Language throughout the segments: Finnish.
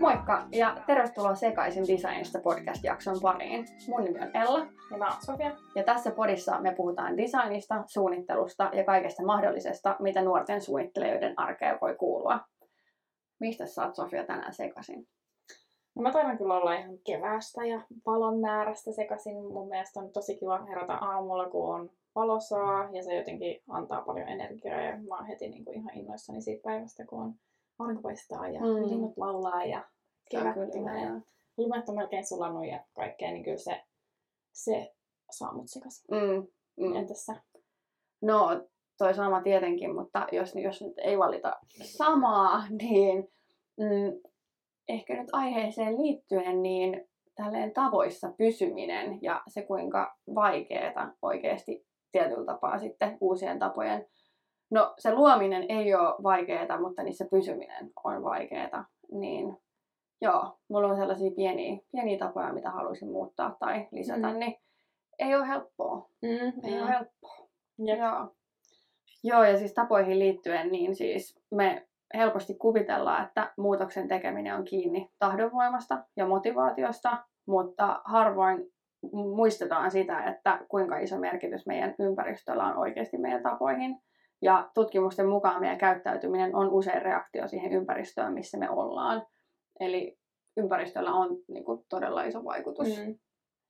Moikka ja tervetuloa Sekaisin Designista podcast-jakson pariin. Mun nimi on Ella. Ja mä oon Sofia. Ja tässä podissa me puhutaan designista, suunnittelusta ja kaikesta mahdollisesta, mitä nuorten suunnittelijoiden arkeen voi kuulua. Mistä sä oot Sofia tänään sekaisin? No mä taidan kyllä olla ihan keväästä ja valon määrästä sekaisin. Mun mielestä on tosi kiva herätä aamulla, kun on valosaa ja se jotenkin antaa paljon energiaa ja mä oon heti niin kuin ihan innoissani siitä päivästä, kun on aurinko paistaa ja mm. linnut laulaa ja kevät tulee ja lumet on melkein sulannut ja kaikkea, niin kyllä se, se saa mut sekaisin. Mm. Mm. Entäs sä? No, toi sama tietenkin, mutta jos, jos nyt ei valita samaa, niin mm, ehkä nyt aiheeseen liittyen, niin tälleen tavoissa pysyminen ja se kuinka vaikeeta oikeasti tietyllä tapaa sitten uusien tapojen No se luominen ei ole vaikeaa, mutta niissä pysyminen on vaikeaa. Niin joo, mulla on sellaisia pieniä, pieniä tapoja, mitä haluaisin muuttaa tai lisätä, mm. niin ei ole helppoa. Mm, ei mm. ole helppoa. Yep. Joo. Joo, ja siis tapoihin liittyen, niin siis me helposti kuvitellaan, että muutoksen tekeminen on kiinni tahdonvoimasta ja motivaatiosta, mutta harvoin muistetaan sitä, että kuinka iso merkitys meidän ympäristöllä on oikeasti meidän tapoihin. Ja tutkimusten mukaan meidän käyttäytyminen on usein reaktio siihen ympäristöön, missä me ollaan. Eli ympäristöllä on niin kuin, todella iso vaikutus. Mm.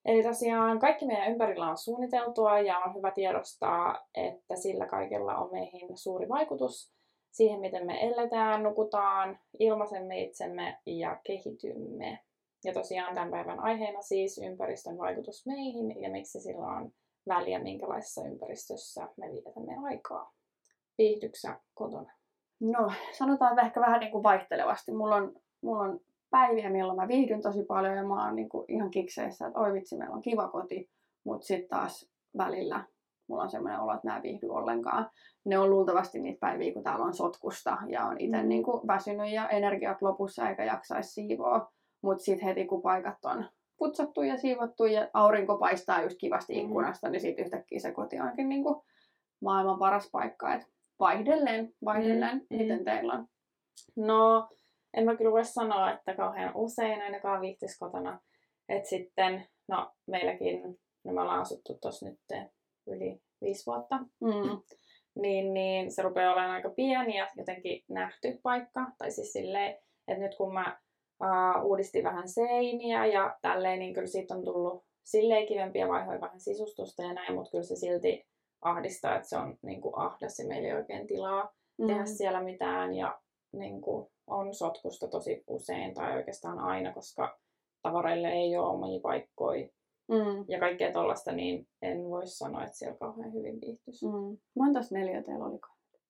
Eli tosiaan kaikki meidän ympärillä on suunniteltua ja on hyvä tiedostaa, että sillä kaikella on meihin suuri vaikutus siihen, miten me eletään, nukutaan, ilmaisemme itsemme ja kehitymme. Ja tosiaan tämän päivän aiheena siis ympäristön vaikutus meihin ja miksi sillä on väliä, minkälaisessa ympäristössä me vietämme aikaa viihdyksä kotona? No, sanotaan ehkä vähän niin kuin vaihtelevasti. Mulla on, mulla on päiviä, milloin mä viihdyn tosi paljon ja mä oon niin kuin ihan kikseissä, että oi vitsi, meillä on kiva koti, mutta sitten taas välillä mulla on semmoinen olo, että mä en viihdy ollenkaan. Ne on luultavasti niitä päiviä, kun täällä on sotkusta ja on itse mm. niin kuin väsynyt ja energiat lopussa eikä jaksaisi siivoa. Mutta sitten heti kun paikat on putsattu ja siivottu ja aurinko paistaa just kivasti mm. ikkunasta, mm. niin sitten yhtäkkiä se koti onkin niin kuin maailman paras paikka. Et vaihdellen, vaihdellen, mm, miten mm. teillä on? No, en mä kyllä voi sanoa, että kauhean usein ainakaan viihtyisi kotona. Että sitten, no meilläkin, no me ollaan asuttu tuossa nyt yli viisi vuotta, mm. niin, niin se rupeaa olemaan aika pieni ja jotenkin nähty paikka. Tai siis silleen, että nyt kun mä uh, uudistin vähän seiniä ja tälleen, niin kyllä siitä on tullut silleen kivempiä vaihoja vähän sisustusta ja näin, mutta kyllä se silti ahdistaa, että se on niin kuin ahdas ja meillä ei oikein tilaa mm. tehdä siellä mitään ja niin kuin, on sotkusta tosi usein tai oikeastaan aina, koska tavareille ei ole omia paikkoja mm. ja kaikkea tollasta, niin en voi sanoa, että siellä kauhean hyvin viihtyisi. Mm. Montas neljä teillä oliko?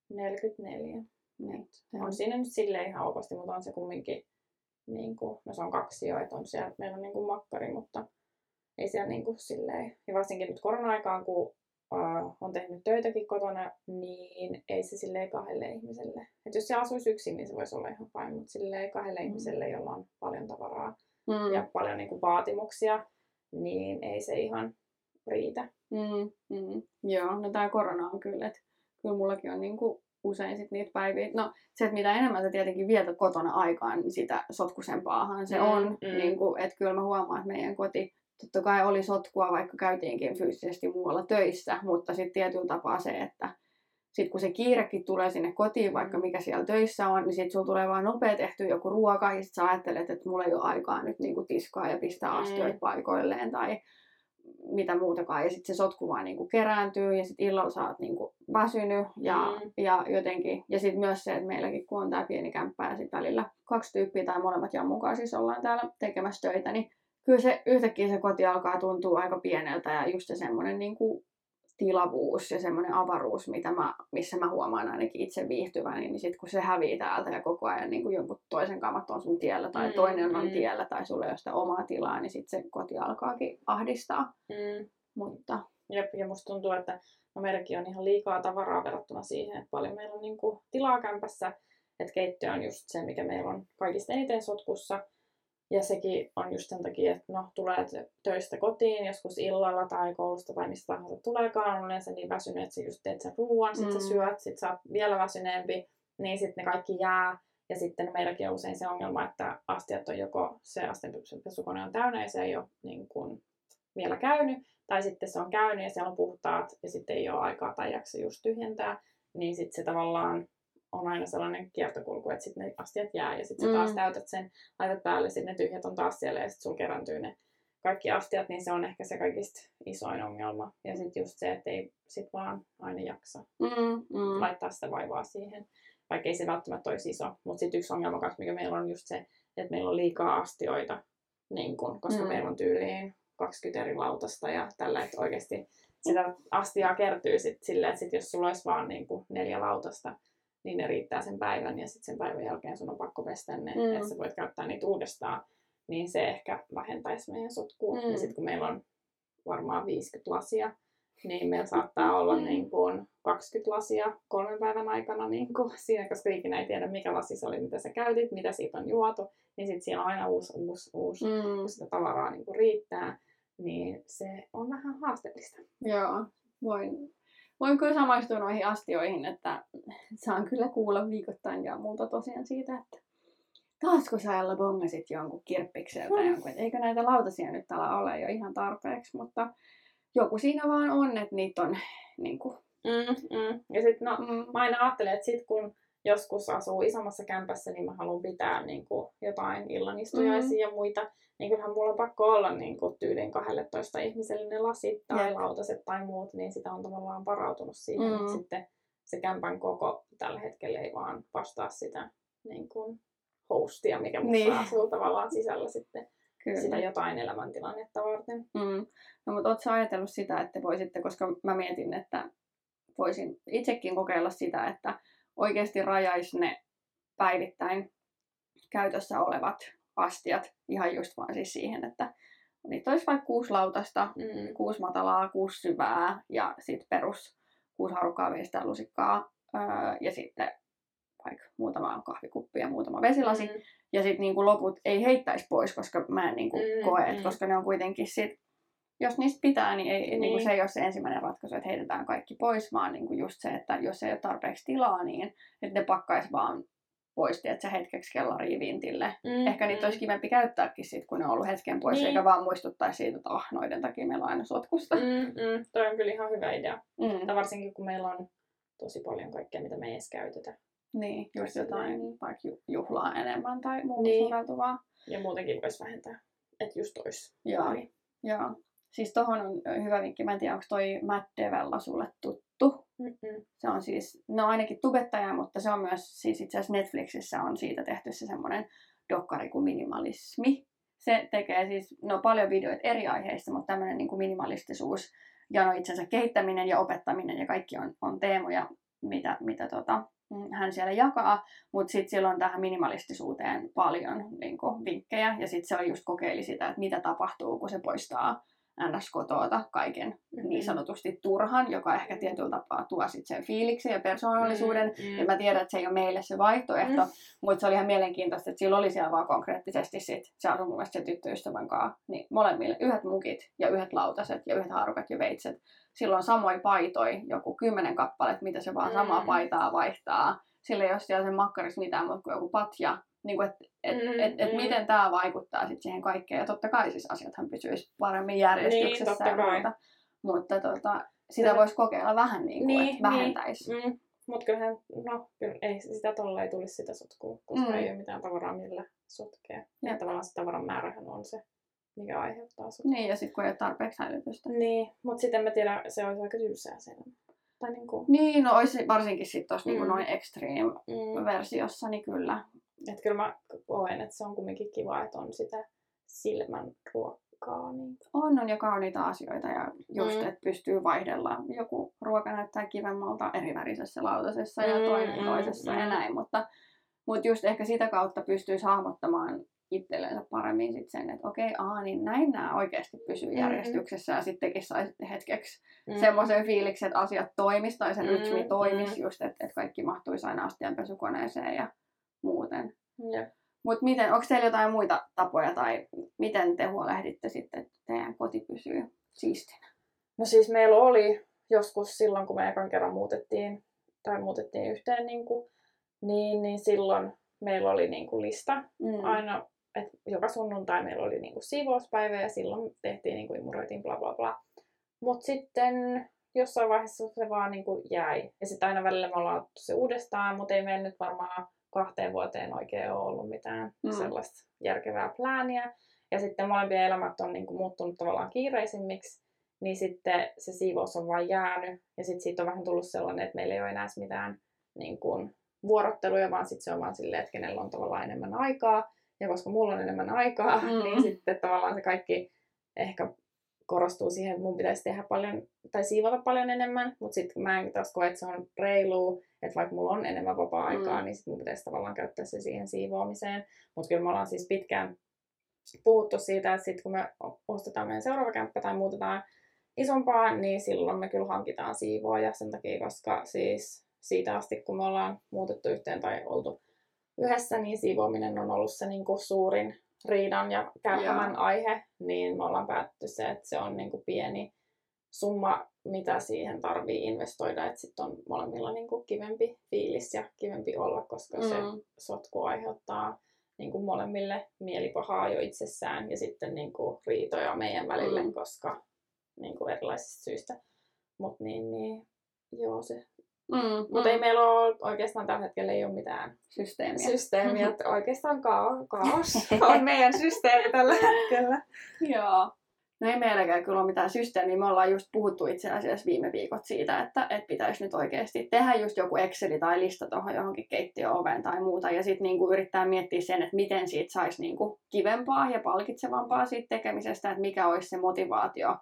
44. Niin. On siinä nyt silleen ihan okosti, mutta on se kumminkin, niin kuin, no se on kaksi jo, että on siellä, meillä on niin kuin makkari, mutta ei siellä niin kuin silleen, ja varsinkin nyt korona-aikaan, kun uh, on tehnyt töitäkin kotona, niin ei se silleen kahdelle ihmiselle. Et jos se asuisi yksin, niin se voisi olla ihan fine, mutta silleen kahdelle mm. ihmiselle, jolla on paljon tavaraa mm. ja paljon niin kuin, vaatimuksia, niin ei se ihan riitä. Mm, mm. Joo, no tämä korona on kyllä, että kyllä mullakin on niin kuin usein sit niitä päiviä. No se, että mitä enemmän sä tietenkin vietät kotona aikaan, niin sitä sotkusempaahan se mm, on. Mm. Niin kuin, että kyllä mä huomaan, että meidän koti totta kai oli sotkua, vaikka käytiinkin fyysisesti muualla töissä, mutta sitten tietyllä tapaa se, että sitten kun se kiirekin tulee sinne kotiin, vaikka mikä siellä töissä on, niin sitten sulla tulee vaan nopea tehty joku ruoka, ja sitten sä ajattelet, että mulla ei ole aikaa nyt niinku tiskaa ja pistää mm. astioita paikoilleen tai mitä muutakaan. Ja sitten se sotku vaan niinku kerääntyy, ja sitten illalla sä oot niinku väsynyt, ja, mm. ja jotenkin, ja sitten myös se, että meilläkin kun on tämä pieni kämppä, ja sitten välillä kaksi tyyppiä tai molemmat jammukaan siis ollaan täällä tekemässä töitä, niin kyllä se yhtäkkiä se koti alkaa tuntua aika pieneltä ja just se semmoinen niin kuin tilavuus ja semmoinen avaruus, mitä mä, missä mä huomaan ainakin itse viihtyväni, niin sitten kun se hävii täältä ja koko ajan niin kuin jonkun toisen kamat on sun tiellä tai mm, toinen on mm. tiellä tai sulle ei ole sitä omaa tilaa, niin sitten se koti alkaakin ahdistaa. Mm. Mutta... Jep, ja musta tuntuu, että no meilläkin on ihan liikaa tavaraa verrattuna siihen, että paljon meillä on niin kuin tilaa kämpässä, että keittiö on just se, mikä meillä on kaikista eniten sotkussa. Ja sekin on just sen takia, että no, tulee töistä kotiin joskus illalla tai koulusta tai mistä tahansa tuleekaan, on yleensä niin väsynyt, että sä just teet sen ruoan, sit mm. sä syöt, sit sä oot vielä väsyneempi, niin sitten ne kaikki jää. Ja sitten meilläkin on usein se ongelma, että astiat on joko se astianpesukone on täynnä ja se ei ole niin kuin vielä käynyt, tai sitten se on käynyt ja siellä on puhtaat ja sitten ei ole aikaa tai jaksa just tyhjentää, niin sitten se tavallaan on aina sellainen kiertokulku, että sitten ne astiat jää ja sitten mm. taas täytät sen, laitat päälle, sitten ne tyhjät on taas siellä ja sitten sulla kerääntyy ne kaikki astiat, niin se on ehkä se kaikista isoin ongelma. Ja sitten just se, että ei sit vaan aina jaksa mm, mm. laittaa sitä vaivaa siihen, vaikka ei se välttämättä olisi iso. Mutta sitten yksi ongelma kanssa, mikä meillä on just se, että meillä on liikaa astioita, niin kun, koska mm. meillä on tyyliin 20 eri lautasta ja tällä, että oikeasti sitä astiaa kertyy sit silleen, että sit jos sulla olisi vaan niin kuin neljä lautasta, niin ne riittää sen päivän ja sitten sen päivän jälkeen sun on pakko pestä ne, mm. että sä voit käyttää niitä uudestaan, niin se ehkä vähentäisi meidän sotkua. Mm. Ja sitten kun meillä on varmaan 50 lasia, niin meillä saattaa olla mm. niin kuin 20 lasia kolmen päivän aikana niin kuin siinä, koska ikinä ei tiedä mikä lasi se oli, mitä sä käytit, mitä siitä on juotu, niin sitten siellä on aina uusi, uusi, uusi mm. kun sitä tavaraa niin kuin riittää, niin se on vähän haasteellista. Joo, voin voin kyllä samaistua noihin astioihin, että saan kyllä kuulla viikoittain ja muuta tosiaan siitä, että taasko sä Ella bongasit jonkun kirppiksen tai jonkun, eikö näitä lautasia nyt täällä ole jo ihan tarpeeksi, mutta joku siinä vaan on, että niitä on niin kuin... mm, mm. Ja sitten no, mm. mä aina ajattelen, että sit kun joskus asuu isommassa kämpässä, niin mä haluan pitää niin kuin, jotain illanistujaisia mm. ja muita, niin kyllähän mulla on pakko olla niin kuin, tyylin 12 ihmiselle ne lasit tai Jep. lautaset tai muut, niin sitä on tavallaan varautunut siihen, mm. että sitten se kämpän koko tällä hetkellä ei vaan vastaa sitä niin kuin, hostia, mikä niin. asuu tavallaan sisällä sitten Kyllä. sitä jotain elämäntilannetta varten. Mm. No mutta ootko ajatellut sitä, että voisitte, koska mä mietin, että voisin itsekin kokeilla sitä, että oikeasti rajaisi ne päivittäin käytössä olevat astiat ihan just vaan siis siihen, että niitä olisi vaikka kuusi lautasta, mm. kuusi matalaa, kuusi syvää ja sitten perus kuusi harukkaa veistä lusikkaa öö, ja sitten vaikka muutama kahvikuppi ja muutama vesilasi. Mm. Ja sitten niinku loput ei heittäisi pois, koska mä en niinku mm, koe, mm. koska ne on kuitenkin sit, jos niistä pitää, niin, ei, niin. Niinku se ei ole se ensimmäinen ratkaisu, että heitetään kaikki pois, vaan niinku just se, että jos ei ole tarpeeksi tilaa, niin että ne pakkaisi vaan pois, että hetkeksi kellariin vintille. Mm, Ehkä niitä mm. olisi kivempi käyttääkin sit, kun ne on ollut hetken pois, niin. eikä vaan muistuttaisi siitä, että ah, noiden takia meillä on aina sotkusta. Mm, mm. Toi on kyllä ihan hyvä idea. Mm. Tai varsinkin, kun meillä on tosi paljon kaikkea, mitä me ei edes käytetä. Niin, just jotain niin. vaikka juhlaa enemmän tai muuta niin. soveltuvaa. Ja muutenkin voisi vähentää, että just olisi. Joo. Joo. Siis tohon on hyvä vinkki, mä en tiedä, onko toi Matt Devella sulle tuttu. Mm-mm. Se on siis, no ainakin tubettaja, mutta se on myös, siis itse asiassa Netflixissä on siitä tehty se semmoinen dokkari kuin minimalismi. Se tekee siis, no paljon videoita eri aiheista, mutta tämmöinen niin kuin minimalistisuus ja no itsensä kehittäminen ja opettaminen ja kaikki on, on teemoja, mitä, mitä tota, mm, hän siellä jakaa, mutta sitten siellä on tähän minimalistisuuteen paljon niin kuin, vinkkejä, ja sitten se on just kokeili sitä, että mitä tapahtuu, kun se poistaa NS-kotoota kaiken mm-hmm. niin sanotusti turhan, joka ehkä tietyllä tapaa tuo sit sen fiiliksen ja persoonallisuuden. Mm-hmm. Ja mä tiedän, että se ei ole meille se vaihtoehto, mm-hmm. mutta se oli ihan mielenkiintoista, että sillä oli siellä vaan konkreettisesti sit, se asui mun mielestä se tyttöystävän kanssa, niin molemmille yhdet mukit ja yhdet lautaset ja yhdet haarukat ja veitset. Silloin samoin paitoi, joku kymmenen kappalet, mitä se vaan mm-hmm. samaa paitaa vaihtaa. Sillä ei ole siellä sen makkarissa mitään kuin joku patja niin kuin, että et, mm, et, et mm. miten tämä vaikuttaa sit siihen kaikkeen. Ja totta kai siis asiathan pysyisi paremmin järjestyksessä niin, ja muuta. Mutta tota, sitä Tätä... voisi kokeilla vähän niin kuin, niin, että vähentäisi. Niin. Mm. Mutta kyllähän, no, kyllä ei sitä tuolla ei tulisi sitä sotkua, koska mm. ei ole mitään tavaraa, millä sotkea. Ja tavallaan se tavaran määrähän on se, mikä aiheuttaa sotkua. Niin, ja sitten kun ei ole tarpeeksi hälytystä. Niin, mutta sitten mä tiedän, se olisi aika tylsää sen. Tai niin, kuin... niin, no olisi varsinkin sitten tuossa niinku mm. niin noin extreme-versiossa, niin kyllä. Että kyllä mä koen, että se on kumminkin kiva, että on sitä silmän ruokaa. Niin... On, on jo kauniita asioita ja just, mm. että pystyy vaihdella. Joku ruoka näyttää kivemmalta eri värisessä lautasessa mm, ja toinen mm, toisessa mm. ja näin, mutta, mutta just ehkä sitä kautta pystyy hahmottamaan itsellensä paremmin sit sen, että okei, aa, niin näin nämä oikeasti pysyy mm-hmm. järjestyksessä ja sittenkin saisi hetkeksi mm-hmm. semmoisen fiiliksen, että asiat toimisi tai se rytmi mm-hmm. toimisi just, että, että kaikki mahtuisi aina astianpesukoneeseen ja muuten. Jep. Mutta miten, onko teillä jotain muita tapoja tai miten te huolehditte sitten, että teidän koti pysyy siistinä? No siis meillä oli joskus silloin, kun me ekan kerran muutettiin, tai muutettiin yhteen, niin, kuin, niin, niin silloin meillä oli niin kuin lista mm. aina, että joka sunnuntai meillä oli niin kuin siivouspäivä ja silloin tehtiin, niin kuin imuroitiin bla bla bla. Mutta sitten jossain vaiheessa se vaan niin kuin jäi. Ja sitten aina välillä me ollaan se uudestaan, mutta ei meillä nyt varmaan kahteen vuoteen oikein ole ollut mitään mm. sellaista järkevää plääniä. Ja sitten molempien elämät on niin kuin muuttunut tavallaan kiireisimmiksi, niin sitten se siivous on vain jäänyt. Ja sitten siitä on vähän tullut sellainen, että meillä ei ole enää mitään niin kuin, vuorotteluja, vaan sitten se on vaan silleen, että kenellä on tavallaan enemmän aikaa. Ja koska mulla on enemmän aikaa, mm. niin sitten tavallaan se kaikki ehkä korostuu siihen, että mun pitäisi tehdä paljon tai siivota paljon enemmän, mutta sitten mä en taas koe, että se on reilu, että vaikka mulla on enemmän vapaa-aikaa, mm. niin sitten mun pitäisi tavallaan käyttää se siihen siivoamiseen. Mutta kyllä me ollaan siis pitkään puhuttu siitä, että sitten kun me ostetaan meidän seuraava kämppä tai muutetaan isompaa, niin silloin me kyllä hankitaan siivoja sen takia, koska siis siitä asti, kun me ollaan muutettu yhteen tai oltu yhdessä, niin siivoaminen on ollut se niin kuin suurin riidan ja kärhämän aihe, niin me ollaan päätty se, että se on niin kuin pieni summa, mitä siihen tarvii investoida, että sitten on molemmilla niin kuin kivempi fiilis ja kivempi olla, koska mm. se sotku aiheuttaa niin kuin molemmille mielipahaa jo itsessään ja sitten niin kuin riitoja meidän välille, mm. koska niin kuin erilaisista syistä. Mutta niin, niin, joo, se Mm, Mutta mm. ei meillä ole oikeastaan tällä hetkellä ei ole mitään systeemiä. systeemiä että oikeastaan kaos, kaos on meidän systeemi tällä hetkellä. Joo. No ei meilläkään kyllä ole mitään systeemiä. Me ollaan just puhuttu itse asiassa viime viikot siitä, että, että pitäisi nyt oikeasti tehdä just joku Exceli tai lista tuohon johonkin keittiöoveen tai muuta. Ja sitten niinku yrittää miettiä sen, että miten siitä saisi niinku kivempaa ja palkitsevampaa siitä tekemisestä, että mikä olisi se motivaatio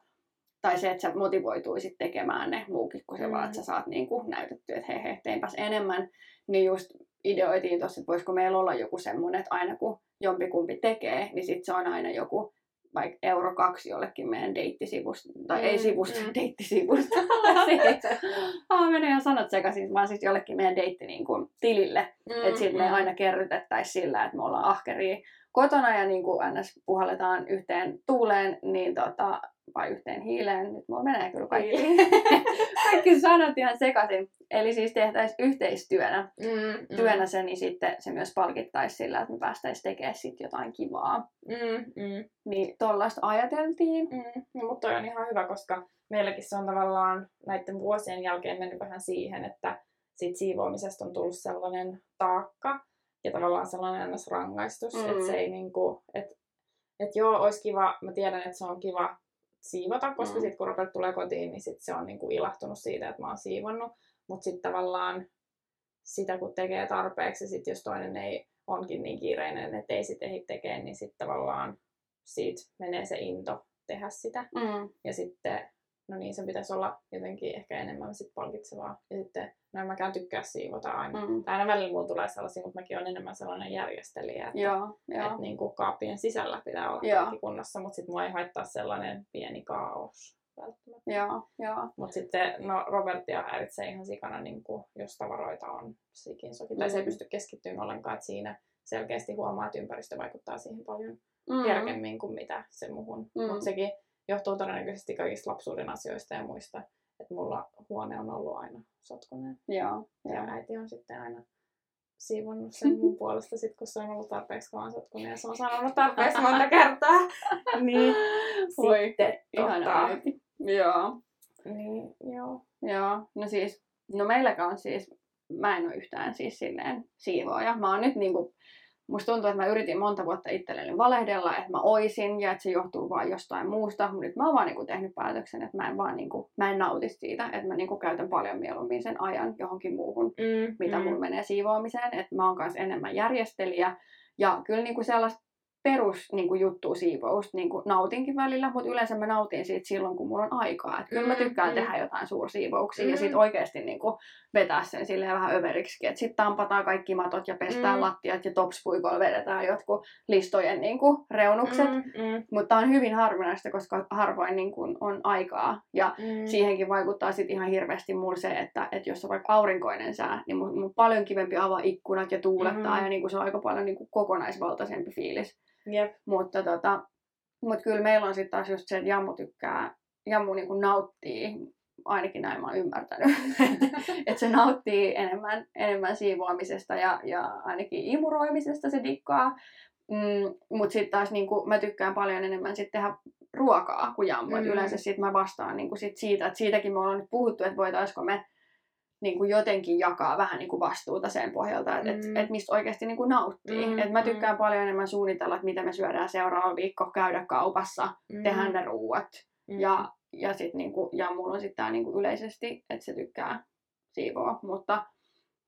tai se, että sä motivoituisit tekemään ne muukin kuin se mm. vaan, että sä saat niin kuin näytettyä, että hei hei, teinpäs enemmän, niin just ideoitiin tuossa, että voisiko meillä olla joku semmoinen, että aina kun jompikumpi tekee, niin sitten se on aina joku vaikka euro kaksi jollekin meidän deittisivusta, tai mm, ei sivusta, mm. deittisivusta. ah, menee ihan sanat sekaisin, vaan siis jollekin meidän deitti niin kuin, tilille. Mm, että sitten mm. me aina kerrytettäisiin sillä, että me ollaan ahkeria kotona ja niin kuin ns. puhalletaan yhteen tuuleen, niin tota, vai yhteen hiileen. Nyt mulla menee kyllä kaikki, kaikki sanat ihan sekaisin. Eli siis tehtäisiin yhteistyönä mm, mm. työnä se, niin sitten se myös palkittaisi sillä, että me päästäisiin tekemään sit jotain kivaa. Mm, mm. Niin tollaista ajateltiin. Mm. No, mutta toi on ihan hyvä, koska meilläkin se on tavallaan näiden vuosien jälkeen mennyt vähän siihen, että siitä siivoamisesta on tullut sellainen taakka ja tavallaan sellainen rangaistus, mm. että se ei niinku, että et joo, olisi kiva, mä tiedän, että se on kiva siivota, koska mm. sitten kun Robert tulee kotiin, niin sit se on niinku ilahtunut siitä, että mä oon siivonnut. Mutta sitten tavallaan sitä kun tekee tarpeeksi, sit jos toinen ei onkin niin kiireinen, että ei sitten ehdi tekemään, niin sitten tavallaan siitä menee se into tehdä sitä. Mm. Ja sitten no niin, sen pitäisi olla jotenkin ehkä enemmän sit palkitsevaa. Ja sitten, no en mäkään tykkää siivota aina. Mm. Aina välillä mulla tulee sellaisia, mutta mäkin olen enemmän sellainen järjestelijä, että, joo, joo. että niin kuin kaappien sisällä pitää olla joo. kaikki kunnossa, mutta sitten mua ei haittaa sellainen pieni kaos välttämättä. Joo, joo. Mutta sitten no, Robertia häiritsee ihan sikana, niin kuin, jos tavaroita on sikin soki. Mm. Tai se ei mm. pysty keskittymään ollenkaan, että siinä selkeästi huomaa, että ympäristö vaikuttaa siihen paljon mm. järkemmin kuin mitä se muhun. Mm. Mutta sekin johtuu todennäköisesti kaikista lapsuuden asioista ja muista, että mulla huone on ollut aina sotkunen. Joo, ja joo. äiti on sitten aina siivonnut sen mun puolesta, sit, kun se on ollut tarpeeksi kovan sotkunen ja se on sanonut tarpeeksi monta kertaa. niin Voi, sitten, tota, Joo. Niin, joo. Joo, no siis, no meilläkään on siis, mä en ole yhtään siis silleen siivoaja. Mä oon nyt niinku Musta tuntuu, että mä yritin monta vuotta itselleni valehdella, että mä oisin ja että se johtuu vaan jostain muusta. Mutta nyt mä oon vaan niinku tehnyt päätöksen, että mä en vaan niinku, mä en nauti siitä, että mä niinku käytän paljon mieluummin sen ajan johonkin muuhun, mm, mitä mm. mun menee siivoamiseen. Että mä oon kanssa enemmän järjestelijä. Ja kyllä niinku sellaista perus niin kuin, juttu siivousta niin kuin, nautinkin välillä, mutta yleensä mä nautin siitä silloin, kun mulla on aikaa. Et kyllä mä tykkään mm, tehdä jotain suursiivouksia mm. ja sitten oikeasti niin kuin, vetää sen silleen vähän överiksi, että sitten tampataan kaikki matot ja pestään mm. lattiat ja topspuikolla vedetään jotkut listojen niin kuin, reunukset. Mm, mm. Mutta on hyvin harvinaista, koska harvoin niin kuin, on aikaa ja mm. siihenkin vaikuttaa sitten ihan hirveästi mulla se, että, että jos on vaikka aurinkoinen sää, niin mun, mun paljon kivempi avaa ikkunat ja tuulettaa mm. ja niin kuin, se on aika paljon niin kuin, kokonaisvaltaisempi fiilis. Yep. Mutta tota, mut kyllä meillä on sitten taas just se, että Jammu tykkää, Jammu niinku nauttii, ainakin näin mä oon ymmärtänyt, että se nauttii enemmän, enemmän siivoamisesta ja, ja ainakin imuroimisesta se dikkaa. Mm, mutta sitten taas niinku, mä tykkään paljon enemmän sit tehdä ruokaa kuin jammu. Mm. yleensä sit mä vastaan niinku sit siitä, että siitäkin me ollaan nyt puhuttu, että voitaisiko me niin kuin jotenkin jakaa vähän niin kuin vastuuta sen pohjalta, että mm. et, et mistä oikeasti niin kuin nauttii. Mm, et mä mm. tykkään mm. paljon enemmän suunnitella, että mitä me syödään seuraava viikko, käydä kaupassa, mm. tehdä ne ruuat. Mm. Ja, ja, sit niin kuin, ja mulla on sitten tämä niin kuin yleisesti, että se tykkää siivoa. Mutta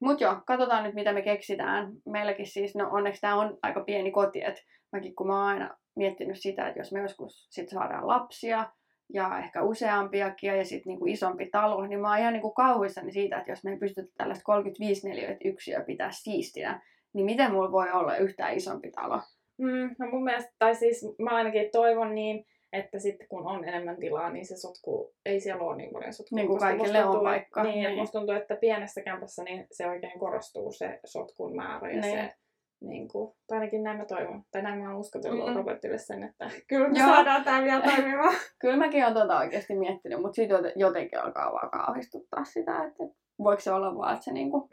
mut joo, katsotaan nyt mitä me keksitään. Meilläkin siis, no onneksi tämä on aika pieni koti, että mäkin kun mä oon aina miettinyt sitä, että jos me joskus sit saadaan lapsia, ja ehkä useampiakin ja sitten niinku isompi talo, niin mä oon ihan niinku kauhuissani siitä, että jos me ei pystytä tällaista 35 neliöitä yksiöä pitää siistinä, niin miten mulla voi olla yhtään isompi talo? Mm, no mun mielestä, tai siis mä ainakin toivon niin, että sitten kun on enemmän tilaa, niin se sotku, ei siellä ole niin paljon sotkua. Niin kuin kaikille tuntuu, on vaikka. Niin, niin. musta tuntuu, että pienessä kämpässä niin se oikein korostuu se sotkun määrä ja niin. se niin kuin, tai ainakin näin mä toivon, tai näin mä oon uskotellut mm. Robertille sen, että kyllä me Joo. saadaan tää vielä toimimaan. kyllä mäkin oon tuota oikeasti miettinyt, mutta sitten jotenkin alkaa vaan kauhistuttaa sitä, että voiko se olla vaan, että se niinku,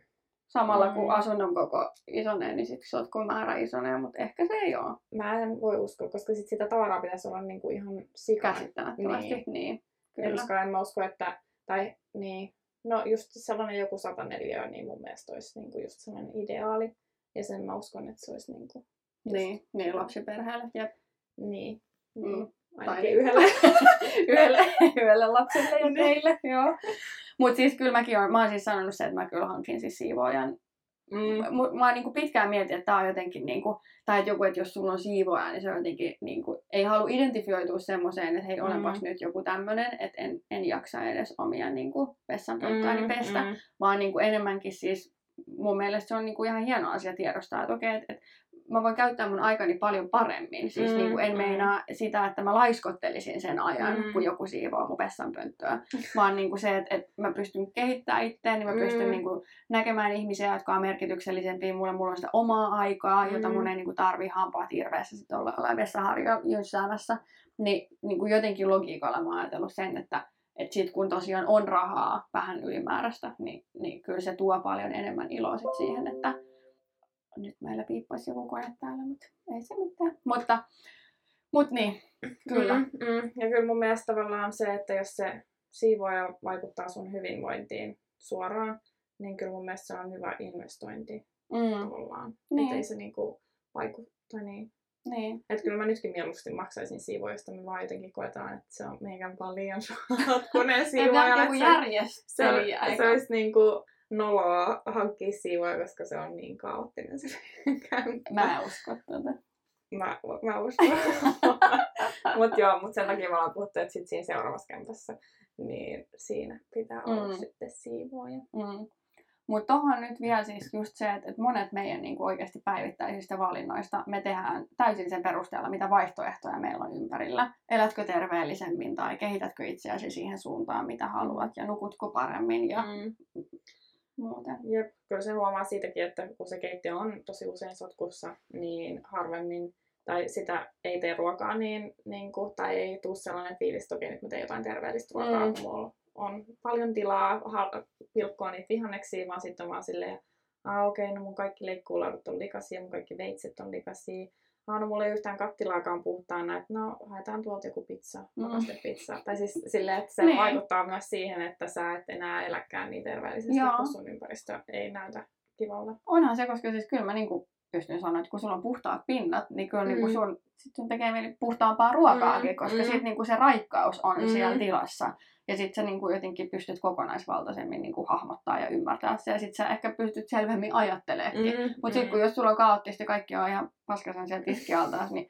samalla mm. kun asunnon koko isonee, niin sitten sotkun määrä isonee, mutta ehkä se ei ole. Mä en voi uskoa, koska sit sitä tavaraa pitäisi olla niinku ihan sika. Käsittämättömästi, niin. niin. Kyllä. Koska en mä usko, että, tai niin, no just sellainen joku 104, niin mun mielestä olisi niinku just sellainen ideaali. Ja sen mä uskon, että se olisi niinku niin, niin lapsiperheelle. Jep. Niin. Mm. Ainakin tai yhdelle. yhdelle, yhdelle lapselle ja teille. Niin. joo. Mutta siis kyllä mäkin olen, mä oon siis sanonut se, että mä kyllä hankin siis siivoojan. Mm. Mä oon niinku pitkään mietin, että tää on jotenkin niinku, tai että joku, että jos sulla on siivooja, niin se on jotenkin niinku, ei halua identifioitua semmoiseen, että hei, mm. olepas nyt joku tämmönen, että en, en jaksa edes omia niinku vessanpönttöäni mm, pestä, mm. vaan niinku enemmänkin siis mun mielestä se on niinku ihan hieno asia tiedostaa, että okei, että et mä voin käyttää mun aikani paljon paremmin. Siis mm, niinku en mm. meinaa sitä, että mä laiskottelisin sen ajan, mm. kun joku siivoo mun vessanpönttöä. Vaan niinku se, että, että mä pystyn kehittämään itseäni, niin mä mm. pystyn niinku näkemään ihmisiä, jotka on merkityksellisempiä mulle. Mulla on sitä omaa aikaa, mm. jota mun ei niinku tarvii hampaat hirveässä sit olla, olla vessaharjo jyssäämässä. Niin, niinku jotenkin logiikalla mä oon ajatellut sen, että että sitten kun tosiaan on rahaa vähän ylimääräistä, niin, niin kyllä se tuo paljon enemmän iloa sit siihen, että nyt meillä piippaisi joku kone täällä, mutta ei se mitään. Mutta, mutta niin, kyllä. Mm, mm. Ja kyllä mun mielestä tavallaan se, että jos se siivoaja vaikuttaa sun hyvinvointiin suoraan, niin kyllä mun mielestä se on hyvä investointi mm. tavallaan. Niin. Että ei se niinku vaikuta niin. Niin. Että kyllä mä nytkin mieluusti maksaisin siivoista, me vaan jotenkin koetaan, että se on meidän vaan liian sotkunen siivoaja. joku järjestelijä. Se, se olisi niinku noloa hankkia siivoja, koska se on niin kaoottinen se. Mä en usko tätä. Mä, mä uskon. mutta joo, mutta sen takia me ollaan puhuttu, että sit siinä seuraavassa kämpässä, niin siinä pitää olla mm. sitten siivoja. Mm. Mutta tuohon nyt vielä siis just se, että, että monet meidän niin kuin oikeasti päivittäisistä valinnoista me tehdään täysin sen perusteella, mitä vaihtoehtoja meillä on ympärillä. Elätkö terveellisemmin tai kehitätkö itseäsi siihen suuntaan, mitä haluat ja nukutko paremmin ja mm. muuta. Ja kyllä se huomaa siitäkin, että kun se keittiö on tosi usein sotkussa, niin harvemmin tai sitä ei tee ruokaa niin, niin kuin, tai ei tule sellainen fiilis, toki nyt mä teen jotain terveellistä ruokaa, mm. kun mulla on paljon tilaa pilkkoa niitä vihanneksia, vaan sitten on vaan silleen, ah okei, okay, no mun kaikki leikkuulaudut on likaisia, mun kaikki veitset on likaisia. Ah, no mulla ei yhtään kattilaakaan puhtaana, että no haetaan tuolta joku pizza, mm. pizza. Tai siis silleen, että se niin. vaikuttaa myös siihen, että sä et enää eläkään niin terveellisesti, Joo. kun sun ympäristö ei näytä kivalta. Onhan se, koska siis kyllä mä niinku pystyn sanoa, että kun sulla on puhtaat pinnat, niin kyllä Mm. niin kuin sun, sit sun tekee mieli puhtaampaa ruokaakin, Mm, koska mm. sit niin kuin se raikkaus on Mm. siellä tilassa. Ja sitten sä niin kuin jotenkin pystyt kokonaisvaltaisemmin niin kuin hahmottaa ja ymmärtää se. Ja sitten sä ehkä pystyt selvemmin ajatteleekin. Mm, Mutta sitten kun jos sulla on kaoottista ja kaikki on ihan paskasen siellä tiskialta, niin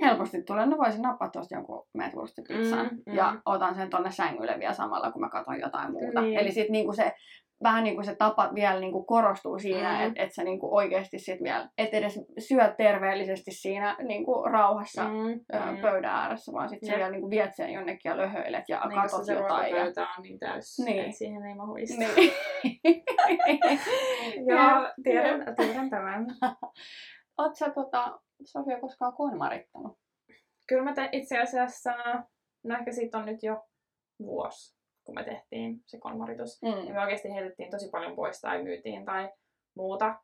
helposti tulee, no voisin nappaa tuosta jonkun meetwurstipizzan Mm, mm. ja otan sen tonne sängylle vielä samalla, kun mä katson jotain muuta. Niin. Eli sitten niinku se, vähän niinku se tapa vielä niinku korostuu siinä, Mm. että et sä niinku oikeasti sit vielä, et edes syöt terveellisesti siinä niinku rauhassa Mm, ö, mm. pöydän ääressä, vaan sitten sä vielä niinku viet sen jonnekin ja löhöilet ja Niin, katot se jotain. Ja... ruokapöytä on niin täys, Niin. niin. että siihen ei mahu istua. Niin. Joo, tiedän, tiedän tämän. Oot sä tota, Sofia koskaan konmarittanut? Kyllä mä te, itse asiassa, no ehkä siitä on nyt jo vuosi, kun me tehtiin se konmaritus. Mm. Ja me oikeasti heitettiin tosi paljon pois tai myytiin tai muuta.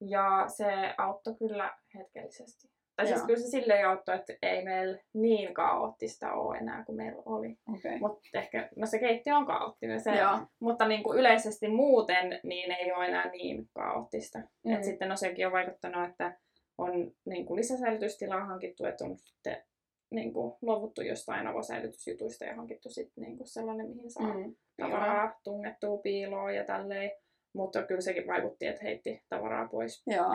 Ja se auttoi kyllä hetkellisesti. Tai siis Joo. kyllä se silleen auttoi, että ei meillä niin kaoottista ole enää kuin meillä oli. Okay. Mutta ehkä, no se keittiö on kaoottinen, se, Joo. mutta niin kuin yleisesti muuten niin ei ole enää niin kaoottista. Mm. Mm. Et sitten no sekin on vaikuttanut, että on niin kuin lisäsäilytystilaa hankittu, että on sitten niin kuin luovuttu jostain avosäilytysjutuista ja hankittu sitten niin kuin sellainen, mihin saa mm. Tavaraa tungettua piiloon ja tälleen. Mutta kyllä sekin vaikutti, että heitti tavaraa pois. Joo.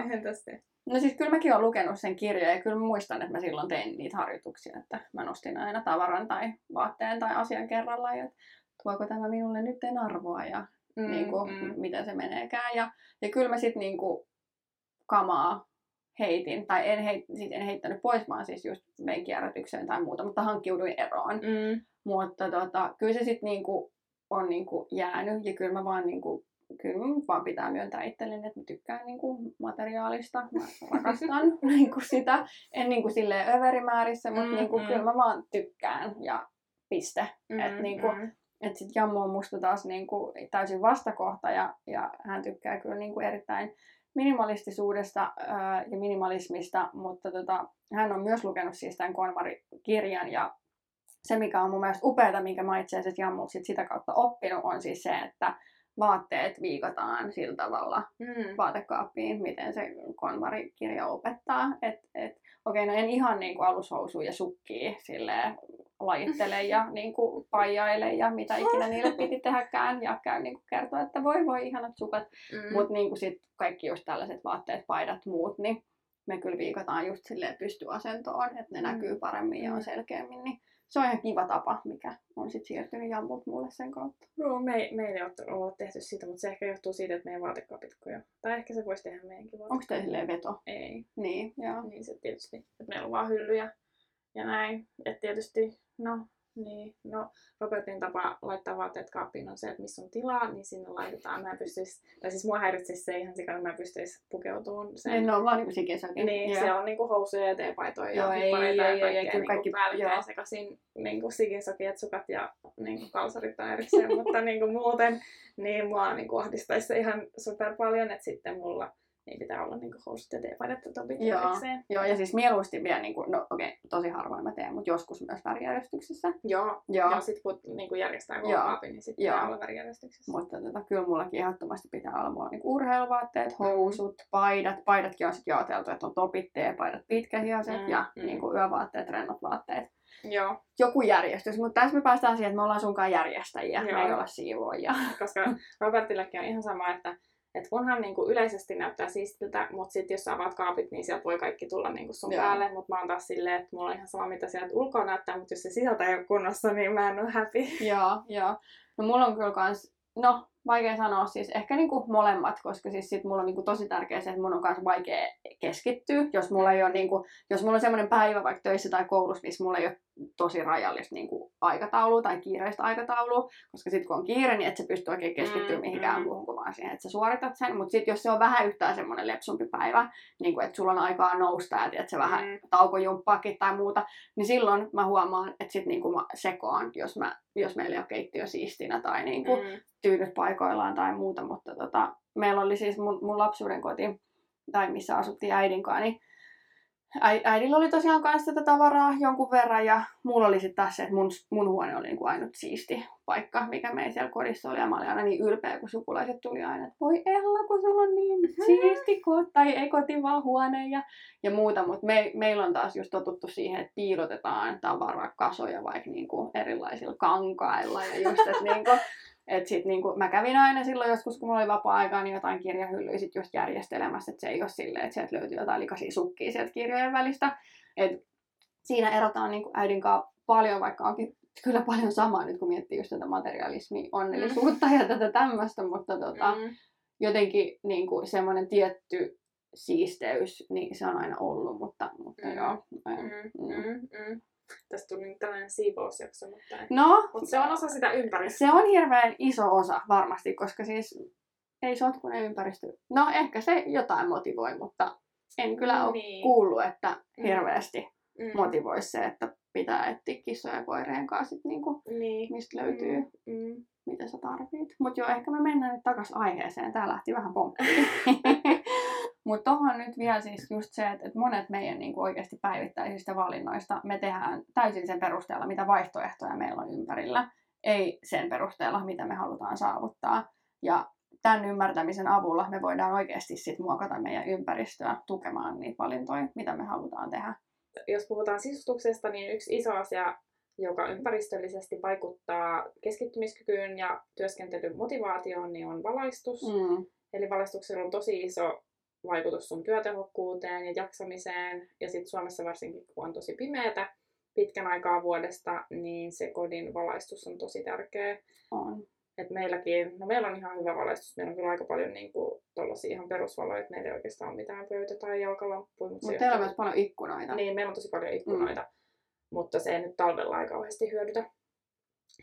No siis kyllä mäkin olen lukenut sen kirjan ja kyllä muistan, että mä silloin tein niitä harjoituksia, että mä nostin aina tavaran tai vaatteen tai asian kerrallaan ja että tuoko tämä minulle nyt arvoa ja mm, niin kuin, mm. miten se meneekään. Ja, ja kyllä mä sitten niin kuin kamaa heitin, tai en, heit, siis en heittänyt pois, vaan siis just vein kierrätykseen tai muuta, mutta hankkiuduin eroon. Mm. Mutta tota, kyllä se sitten niinku on niinku jäänyt ja kyllä mä vaan niinku, kyllä vaan pitää myöntää itselleni, että mä tykkään niinku materiaalista. Mä rakastan niinku sitä. En niinku silleen överimäärissä, mutta Mm, niinku, mm. kyllä mä vaan tykkään ja piste. Mm. Et niinku, mm. et sit Jammu on musta taas niinku täysin vastakohta ja, ja hän tykkää kyllä niinku erittäin minimalistisuudesta ää, ja minimalismista, mutta tota, hän on myös lukenut siis tämän Konmari-kirjan ja se, mikä on mun mielestä upeata, minkä mä itse asiassa Jammulta sit sitä kautta oppinut, on siis se, että vaatteet viikataan sillä tavalla Mm. vaatekaappiin, miten se Konmari-kirja opettaa. Et, et, okei, no en ihan niin kuin alushousuja ja sukkia silleen lajittele ja niin kuin paijaile ja mitä ikinä niille piti tehdäkään ja käy niin kuin kertoa, että voi voi ihanat sukat. Mm. Mutta niin kuin sit kaikki just tällaiset vaatteet, paidat, muut, niin me kyllä viikataan just silleen pystyasentoon, että ne Mm. näkyy paremmin ja on Mm. selkeämmin. Niin se on ihan kiva tapa, mikä on sitten siirtynyt jammut mulle sen kautta. No, me, me ei ole ollut tehty siitä, mutta se ehkä johtuu siitä, että meidän vaatekaapit jo. Tai ehkä se voisi tehdä meidänkin Onko teillä silleen veto? Ei. Niin, joo. Niin se tietysti, että meillä on vaan hyllyjä ja näin. Että tietysti, no, niin, no, Robertin tapa laittaa vaatteet kaappiin on se, että missä on tilaa, niin sinne laitetaan. Mä en pystyisi, tai siis mua häiritsisi se ihan sikana, mä pystyisin pukeutumaan sen. Niin, ne on vaan niinku sikisokin. Niin, Joo. siellä on niinku housuja ja teepaitoja Joo, ja ei, hippareita ei, ja kaikkea niinku kaikki- päällekkäin joo. sekaisin niinku sikinsokiet, sukat ja niinku kalsarit on erikseen, mutta niinku muuten niin mua niinku ahdistaisi se ihan super paljon, että sitten mulla niin pitää olla niinku housut ja teepaidat topit Joo. erikseen. Joo, ja siis mieluusti vielä, niin kuin, no okei, okay, tosi harvoin mä teen, mutta joskus myös värijärjestyksessä. Joo, Joo. Ja sitten kun niinku järjestää koko Joo. kaapin, niin sitten pitää olla värijärjestyksessä. Mutta tota, kyllä mullakin ehdottomasti pitää olla mulla niin urheiluvaatteet, housut, paidat. Paidatkin on sitten jaoteltu, että on topit, teepaidat, pitkähiaset Mm, ja mm. niin kuin yövaatteet, rennot vaatteet. Joo, Joku järjestys, mutta tässä me päästään siihen, että me ollaan sunkaan järjestäjiä, Joo. me ei olla siivoojia. koska Robertillekin on ihan sama, että et kunhan niinku yleisesti näyttää siistiltä, mutta sitten jos sä avaat kaapit, niin sieltä voi kaikki tulla niinku sun Joo. päälle. Mutta mä oon taas silleen, että mulla on ihan sama, mitä sieltä ulkoa näyttää, mutta jos se sisältä ei ole kunnossa, niin mä en ole happy. joo, joo. No mulla on kyllä kans, no vaikea sanoa siis, ehkä niinku molemmat, koska siis sit mulla on niinku tosi tärkeää se, että mun on kans vaikea keskittyä, jos mulla ei ole niinku, jos mulla on semmoinen päivä vaikka töissä tai koulussa, missä mulla ei ole tosi rajallista niinku aikataulua tai kiireistä aikataulua, koska sitten kun on kiire, niin et sä pysty oikein keskittyä Mm, mihinkään mm. muuhun kuin vaan siihen, että sä suoritat sen, mutta sitten jos se on vähän yhtään semmoinen lepsumpi päivä, niin kuin, että sulla on aikaa nousta ja että se vähän Mm. taukojumppaakin tai muuta, niin silloin mä huomaan, että sit niinku mä sekoan, jos, mä, jos meillä ei ole keittiö siistinä tai niinku mm. Mm. tyynyt paikoillaan tai muuta, mutta tota, meillä oli siis mun, mun lapsuuden koti, tai missä asuttiin äidin kanssa, niin äidillä oli tosiaan kanssa tätä tavaraa jonkun verran ja mulla oli sitten taas se, että mun, mun huone oli niin kuin ainut siisti paikka, mikä meidän siellä kodissa oli. Ja mä olin aina niin ylpeä, kun sukulaiset tuli aina, että voi Ella, kun sulla on niin siisti koti, tai ei koti vaan huone ja, ja muuta. Mutta me, meillä on taas just totuttu siihen, että piilotetaan tavarakasoja vaikka niin kuin erilaisilla kankailla ja just, että niin kuin, et sit niinku, mä kävin aina silloin joskus, kun mulla oli vapaa-aikaa, niin jotain kirjahyllyä sit just järjestelemässä, että se ei ole silleen, että sieltä löytyy jotain likaisia sukkia sieltä kirjojen välistä. Et siinä erotaan niinku äidin kanssa paljon, vaikka onkin kyllä paljon samaa nyt, kun miettii just tätä materialismia, onnellisuutta mm. ja tätä tämmöistä, mutta tota, mm. jotenkin niinku semmoinen tietty siisteys, niin se on aina ollut, mutta, mutta mm. joo. Mm. Mm. Mm. Tästä tuli tällainen siivousjakso, mutta, no, mutta se on osa sitä ympäristöä. Se on hirveän iso osa varmasti, koska siis ei sotkunen ympäristö. No ehkä se jotain motivoi, mutta en kyllä ole niin. kuullut, että mm. hirveästi mm. motivoisi se, että pitää etsiä kissoja ja koireen kanssa, sit niinku, niin. mistä löytyy, mm. Mm. mitä sä tarvit. Mutta joo, ehkä me mennään nyt takaisin aiheeseen. Tää lähti vähän pomppiin. Mutta tuohon nyt vielä siis just se, että, että monet meidän niin kuin oikeasti päivittäisistä valinnoista me tehdään täysin sen perusteella, mitä vaihtoehtoja meillä on ympärillä, ei sen perusteella, mitä me halutaan saavuttaa. Ja tämän ymmärtämisen avulla me voidaan oikeasti sit muokata meidän ympäristöä tukemaan niitä valintoja, mitä me halutaan tehdä. Jos puhutaan sisustuksesta, niin yksi iso asia, joka ympäristöllisesti vaikuttaa keskittymiskykyyn ja työskentelyn motivaatioon, niin on valaistus. Mm. Eli valaistuksella on tosi iso vaikutus sun työtehokkuuteen ja jaksamiseen. Ja sitten Suomessa varsinkin, kun on tosi pimeätä pitkän aikaa vuodesta, niin se kodin valaistus on tosi tärkeä. On. Et meilläkin, no meillä on ihan hyvä valaistus. Meillä on kyllä aika paljon niin kuin, ihan perusvaloja, että meillä ei oikeastaan ole mitään pöytä- tai jalkalampuja. Mutta Mut teillä on myös paljon ikkunoita. Niin, meillä on tosi paljon ikkunoita. Mm. Mutta se ei nyt talvella aika kauheasti hyödytä.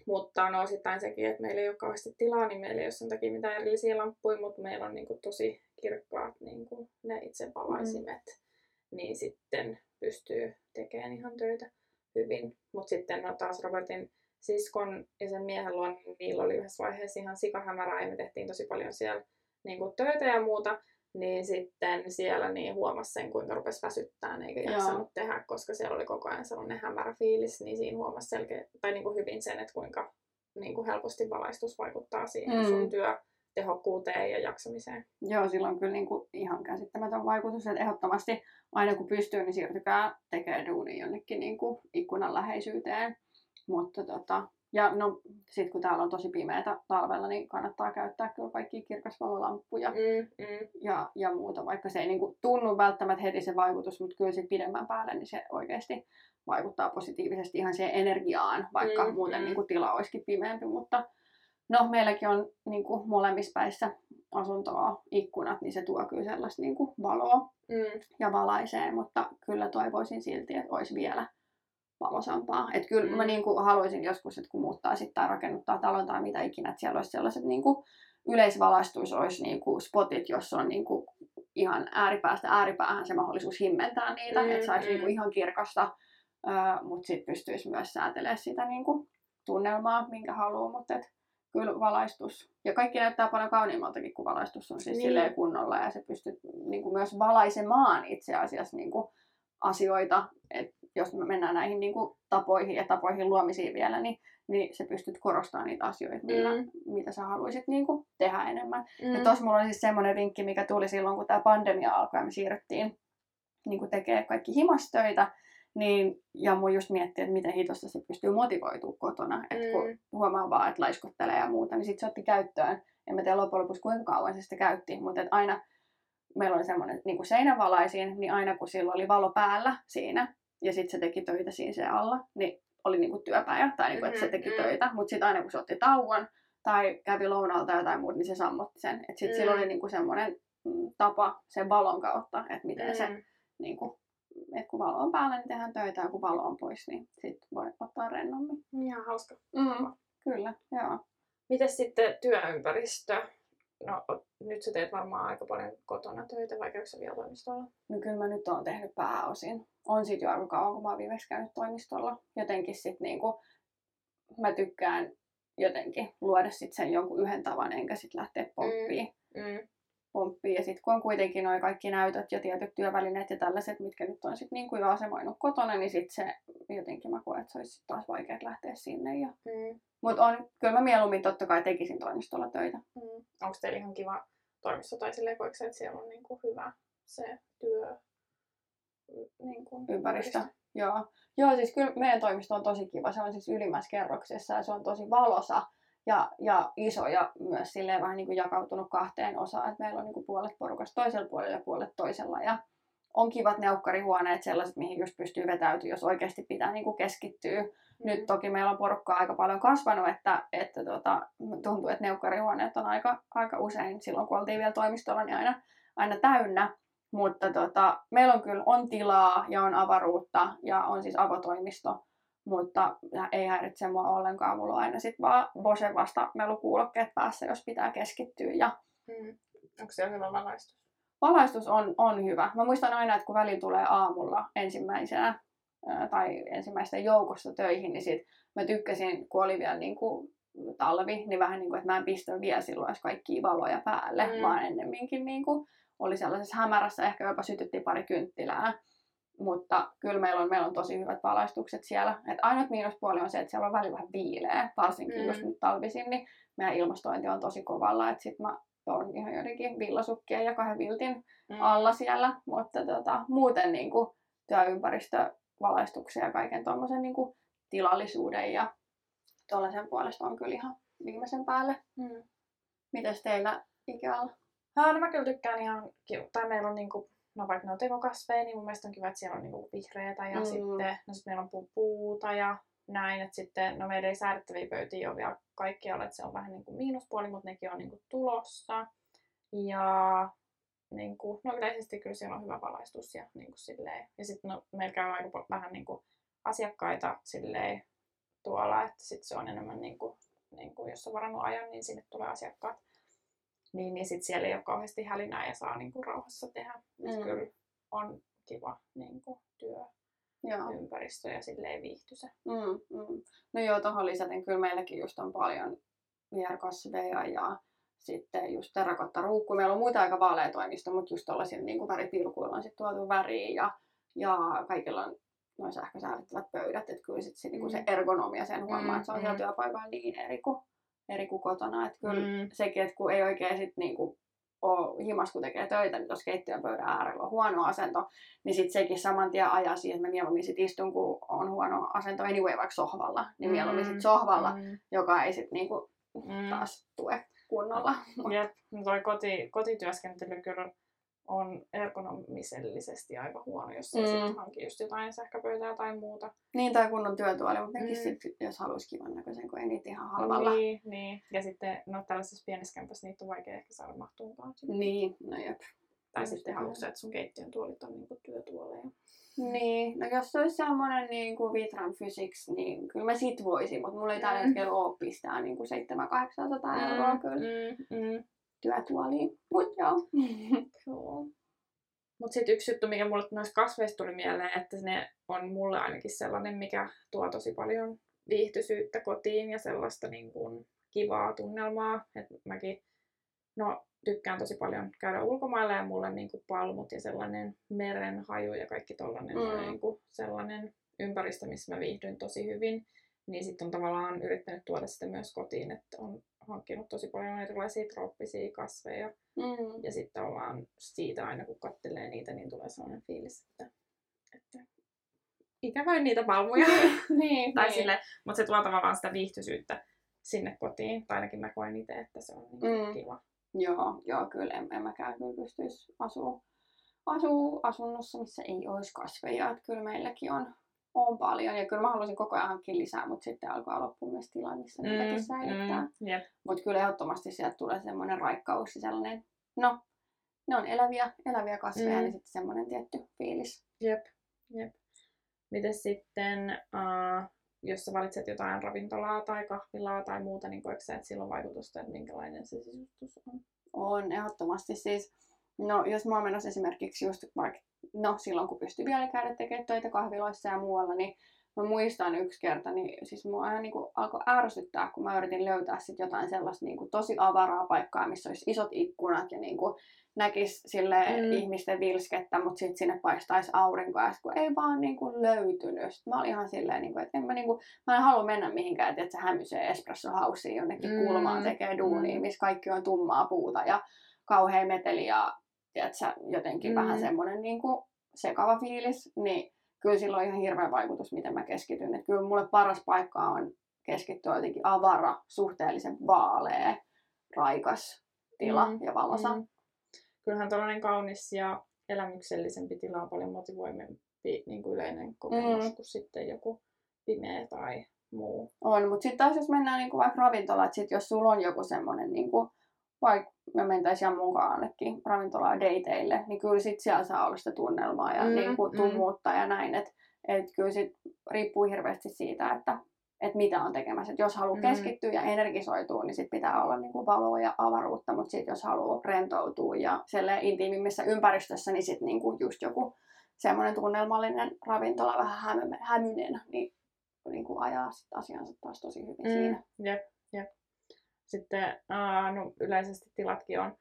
Mutta no osittain sekin, että meillä ei ole kauheasti tilaa, niin meillä ei ole sen takia mitään erillisiä lamppuja, mutta meillä on niin kuin, tosi kirkkaat niin kuin ne itse valaisimet, mm. niin sitten pystyy tekemään ihan töitä hyvin. Mutta sitten no taas Robertin siskon ja sen miehen luon, niin niillä oli yhdessä vaiheessa ihan sikahämärää ja me tehtiin tosi paljon siellä niin kuin töitä ja muuta. Niin sitten siellä niin huomasi sen, kuinka rupesi väsyttää eikä jaksanut Joo. tehdä, koska siellä oli koko ajan sellainen hämärä fiilis, niin siinä huomasi selkeä, tai niin kuin hyvin sen, että kuinka niin kuin helposti valaistus vaikuttaa siihen mm. sun työ, tehokkuuteen ja jaksamiseen. Joo, sillä on kyllä niin kuin ihan käsittämätön vaikutus, että ehdottomasti aina kun pystyy, niin siirtykää tekemään duuni jonnekin niin kuin ikkunan läheisyyteen. Mutta tota, ja no, sitten kun täällä on tosi pimeätä talvella, niin kannattaa käyttää kyllä kaikki kirkasvalolamppuja mm, mm. Ja, ja muuta, vaikka se ei niin kuin, tunnu välttämättä heti se vaikutus, mutta kyllä sitten pidemmän päälle niin se oikeasti vaikuttaa positiivisesti ihan siihen energiaan, vaikka mm, muuten mm. Niin kuin, tila olisikin pimeämpi, mutta No, meilläkin on niin kuin molemmissa päissä asuntoa ikkunat, niin se tuo kyllä sellaista niin kuin valoa mm. ja valaisee, mutta kyllä toivoisin silti, että olisi vielä valosampaa. Että kyllä mm. mä niin kuin haluaisin joskus, että kun muuttaa sitten tai rakennuttaa talon tai mitä ikinä, että siellä olisi sellaiset niin kuin yleisvalaistuis olisi niin kuin spotit, jossa on niin kuin ihan ääripäästä ääripäähän se mahdollisuus himmentää niitä, mm, että saisi mm. niin kuin ihan kirkasta, mutta sitten pystyisi myös säätelemään sitä niin kuin tunnelmaa, minkä haluaa, mutta et kyllä valaistus. Ja kaikki näyttää paljon kauniimmaltakin, kun valaistus on siis niin. kunnolla ja se pystyy niin kuin myös valaisemaan itse asiassa niin kuin asioita. Et jos me mennään näihin niin kuin tapoihin ja tapoihin luomisiin vielä, niin, niin se pystyt korostamaan niitä asioita, millä, mm. mitä sä haluaisit niin kuin tehdä enemmän. Mm. Ja tuossa mulla oli siis semmoinen vinkki, mikä tuli silloin, kun tämä pandemia alkoi ja me siirryttiin niin kuin tekee kaikki himastöitä, niin, ja mun just miettiä, että miten hitosta se pystyy motivoitumaan kotona. Mm. Että kun huomaa vaan, että laiskottelee ja muuta, niin sitten se otti käyttöön. En mä tiedä loppujen lopuksi kuinka kauan se sitä käytti, mutta että aina meillä oli semmoinen niin kuin seinävalaisin, niin aina kun sillä oli valo päällä siinä, ja sitten se teki töitä siinä se alla, niin oli niin kuin työpäivä, tai niin kuin, että se teki mm-hmm. töitä. Mutta sitten aina kun se otti tauon, tai kävi lounalta tai jotain muuta, niin se sammotti sen. Että sitten mm. sillä oli niin kuin semmoinen mm, tapa sen valon kautta, että miten mm. se niin kuin, että kun valo on päällä, niin tehdään töitä, ja kun valo on pois, niin sitten voi ottaa rennommin. Ihan hauska. Mm, kyllä, joo. Miten sitten työympäristö? No nyt sä teet varmaan aika paljon kotona töitä, vai käykö vielä toimistolla? No kyllä mä nyt oon tehnyt pääosin. On sit jo aika kauan, kun mä oon viimeksi käynyt toimistolla. Jotenkin sit niinku, mä tykkään jotenkin luoda sit sen jonkun yhden tavan, enkä sit lähteä poppiin. Mm. Mm pomppii. Ja sitten kun on kuitenkin noin kaikki näytöt ja tietyt työvälineet ja tällaiset, mitkä nyt on sitten niin kuin jo asemoinut kotona, niin sitten se jotenkin mä koen, että se olisi taas vaikea lähteä sinne. Ja... Mm. Mutta on, kyllä mä mieluummin totta kai tekisin toimistolla töitä. Mm. Onko teillä ihan kiva toimisto tai silleen, koiko että siellä on niin kuin hyvä se työ niin kuin ympäristö? ympäristö? Joo. Joo, siis kyllä meidän toimisto on tosi kiva. Se on siis ylimmässä kerroksessa ja se on tosi valosa ja, ja iso ja myös silleen vähän niin kuin jakautunut kahteen osaan, että meillä on niin kuin puolet porukasta toisella puolella ja puolet toisella. Ja on kivat neukkarihuoneet, sellaiset, mihin just pystyy vetäytyä, jos oikeasti pitää niin kuin keskittyä. Mm. Nyt toki meillä on porukkaa aika paljon kasvanut, että, että tota, tuntuu, että neukkarihuoneet on aika, aika usein, silloin kun oltiin vielä toimistolla, niin aina, aina täynnä. Mutta tota, meillä on kyllä on tilaa ja on avaruutta ja on siis avotoimisto, mutta ei häiritse mua ollenkaan. Mulla on aina sitten vaan Bose vasta melukuulokkeet päässä, jos pitää keskittyä. Ja... Hmm. Onko siellä hyvä valaistus? Valaistus on, on hyvä. Mä muistan aina, että kun väli tulee aamulla ensimmäisenä tai ensimmäisten joukossa töihin, niin sit mä tykkäsin, kun oli vielä niin kuin talvi, niin vähän niin kuin, että mä en pistä vielä silloin kaikkia valoja päälle, mm. vaan ennemminkin niin kuin oli sellaisessa hämärässä, ehkä jopa sytytti pari kynttilää. Mutta kyllä meillä on, meillä on tosi hyvät valaistukset siellä. Et ainut miinuspuoli on se, että siellä on välillä vähän viileä, varsinkin mm. just nyt talvisin, niin meidän ilmastointi on tosi kovalla. Että sit mä on ihan jotenkin villasukkia ja kahden viltin mm. alla siellä. Mutta tota, muuten niin kuin, työympäristö, valaistuksia ja kaiken tuommoisen niin tilallisuuden ja tuollaisen puolesta on kyllä ihan viimeisen päälle. Mm. Mites teillä ikällä? No mä kyllä tykkään ihan, tai meillä on niinku, no vaikka ne on tekokasveja, niin mun mielestä on kiva, että siellä on niinku vihreätä ja mm. sitten, no sitten meillä on puuta ja näin, että sitten, no meidän ei säädettäviä pöytiä ole vielä kaikkialla, että se on vähän niin kuin miinuspuoli, mutta nekin on niin kuin tulossa. Ja niin kuin, no yleisesti kyllä siellä on hyvä valaistus ja niin kuin silleen. Ja sitten no, meillä käy aika vähän niin kuin asiakkaita silleen tuolla, että sitten se on enemmän niin kuin, niin kuin jos on varannut ajan, niin sinne tulee asiakkaat niin, niin sit siellä ei ole kauheasti hälinää ja saa niin kuin, rauhassa tehdä. Mm. Kyllä on kiva niin kuin, työ. Joo. ympäristö ja silleen viihtyisä. Mm, mm. No joo, tuohon lisäten kyllä meilläkin just on paljon viherkasveja ja sitten just terrakotta ruukku. Meillä on muita aika vaaleja toimisto, mutta just tuollaisilla niin väripilkuilla on sitten tuotu väriä ja, ja kaikilla on noin sähkösäädettävät pöydät, että kyllä sit se, niin mm. se ergonomia sen huomaa, mm, että se on mm. siellä työpaikalla niin eri kuin eri kuin kotona. Että kyllä mm. sekin, että kun ei oikein sit niinku ole himas, kun tekee töitä, niin tuossa keittiön pöydän äärellä on huono asento, niin sitten sekin saman tien ajaa siihen, että mä mieluummin sit istun, kun on huono asento anyway vaikka sohvalla, niin mieluummin sit mm. sohvalla, mm. joka ei sitten niinku mm. taas tue kunnolla. Jep, toi koti, kotityöskentely kyllä on ergonomisellisesti aika huono, jos mm. sit hanki just jotain sähköpöytää tai muuta. Niin, tai kunnon työtuoli, mutta mm. sit, jos haluaisi kivan näköisen, kun ei niitä ihan halvalla. Niin, niin. Ja sitten, no tällaisessa pienessä kämpässä niitä on vaikea ehkä saada mahtuunkaan. Niin, no jep. Tai Just sitten haluatko että sun keittiön tuolit on niinku työtuoleja. Niin, no jos se olisi semmoinen niin kuin Vitran Physics, niin kyllä mä sit voisin, mutta mulla ei tällä mm. hetkellä ole pistää niin kuin 700-800 mm, euroa kyllä. Mm, mm työtuoliin. Mut joo. cool. Mut sitten yksi juttu, mikä mulle noista kasveista tuli mieleen, että ne on mulle ainakin sellainen, mikä tuo tosi paljon viihtyisyyttä kotiin ja sellaista niin kuin, kivaa tunnelmaa. Et mäkin no, tykkään tosi paljon käydä ulkomailla ja mulle niin kuin, palmut ja sellainen meren haju ja kaikki tollainen mm. niin kuin, sellainen ympäristö, missä mä viihdyn tosi hyvin. Niin sitten on tavallaan yrittänyt tuoda sitä myös kotiin, että on hankkinut tosi paljon erilaisia trooppisia kasveja. Mm. Ja sitten ollaan siitä aina kun kattelee niitä, niin tulee sellainen fiilis, että, että ikävöin niitä palmuja. niin, tai niin. Sille, mutta se tuo tavallaan sitä viihtyisyyttä sinne kotiin. Tai ainakin mä koen itse, että se on niin mm. kiva. Joo, joo, kyllä en, en mäkään kyllä pystyisi asua, asua asunnossa, missä ei olisi kasveja. Että kyllä meilläkin on on paljon. Ja kyllä mä haluaisin koko ajan hankkia lisää, mutta sitten alkaa loppuun myös tila, missä mm, niitäkin säilyttää. Mm, yep. Mutta kyllä ehdottomasti sieltä tulee semmoinen raikkaus ja sellainen, no, ne on eläviä, eläviä kasveja, mm. niin sitten semmoinen tietty fiilis. Jep, jep. Miten sitten, uh, jos sä valitset jotain ravintolaa tai kahvilaa tai muuta, niin koetko että sillä on vaikutusta, että minkälainen se sisustus on? On, ehdottomasti. Siis, no, jos mä oon menossa esimerkiksi just vaikka no silloin kun pystyy vielä käydä tekemään töitä kahviloissa ja muualla, niin mä muistan yksi kerta, niin siis mua ihan niinku alkoi ärsyttää, kun mä yritin löytää sit jotain sellaista niinku tosi avaraa paikkaa, missä olisi isot ikkunat ja niinku näkis sille mm. ihmisten vilskettä, mutta sitten sinne paistaisi aurinko, ja kun ei vaan niinku löytynyt. Sitten mä olin ihan silleen, niinku, että en mä, niinku, mä en halua mennä mihinkään, että se hämysee espresso hausiin jonnekin mm. kulmaan tekee duunia, mm. missä kaikki on tummaa puuta ja kauhea meteli ja tiedätkö, jotenkin mm. vähän semmoinen niinku sekava fiilis, niin kyllä sillä on ihan hirveä vaikutus, miten mä keskityn. Et kyllä mulle paras paikka on keskittyä jotenkin avara, suhteellisen vaalea, raikas tila mm. ja valosa. Mm kyllähän tällainen kaunis ja elämyksellisempi tila on paljon motivoimempi niin kuin yleinen kokemus mm. kuin sitten joku pimeä tai muu. On, mutta sitten taas jos mennään niin kuin vaikka ravintolaan, että jos sulla on joku semmoinen, niin kuin, vaikka me mentäisiin ihan mukaan ainakin ravintolaan dateille, niin kyllä sitten siellä saa olla sitä tunnelmaa ja mm, niin kuin, tummuutta mm. ja näin. Että et kyllä sit riippuu hirveästi siitä, että että mitä on tekemässä. Et jos haluaa mm. keskittyä ja energisoitua, niin sit pitää olla niinku valoa ja avaruutta, mutta sitten jos haluaa rentoutua ja intiimimmissä ympäristössä, niin sitten niinku just joku semmoinen tunnelmallinen ravintola vähän hämy, hämynen, niin niinku ajaa sit asiansa taas tosi hyvin mm. siinä. Jep. Sitten uh, no, yleisesti tilatkin on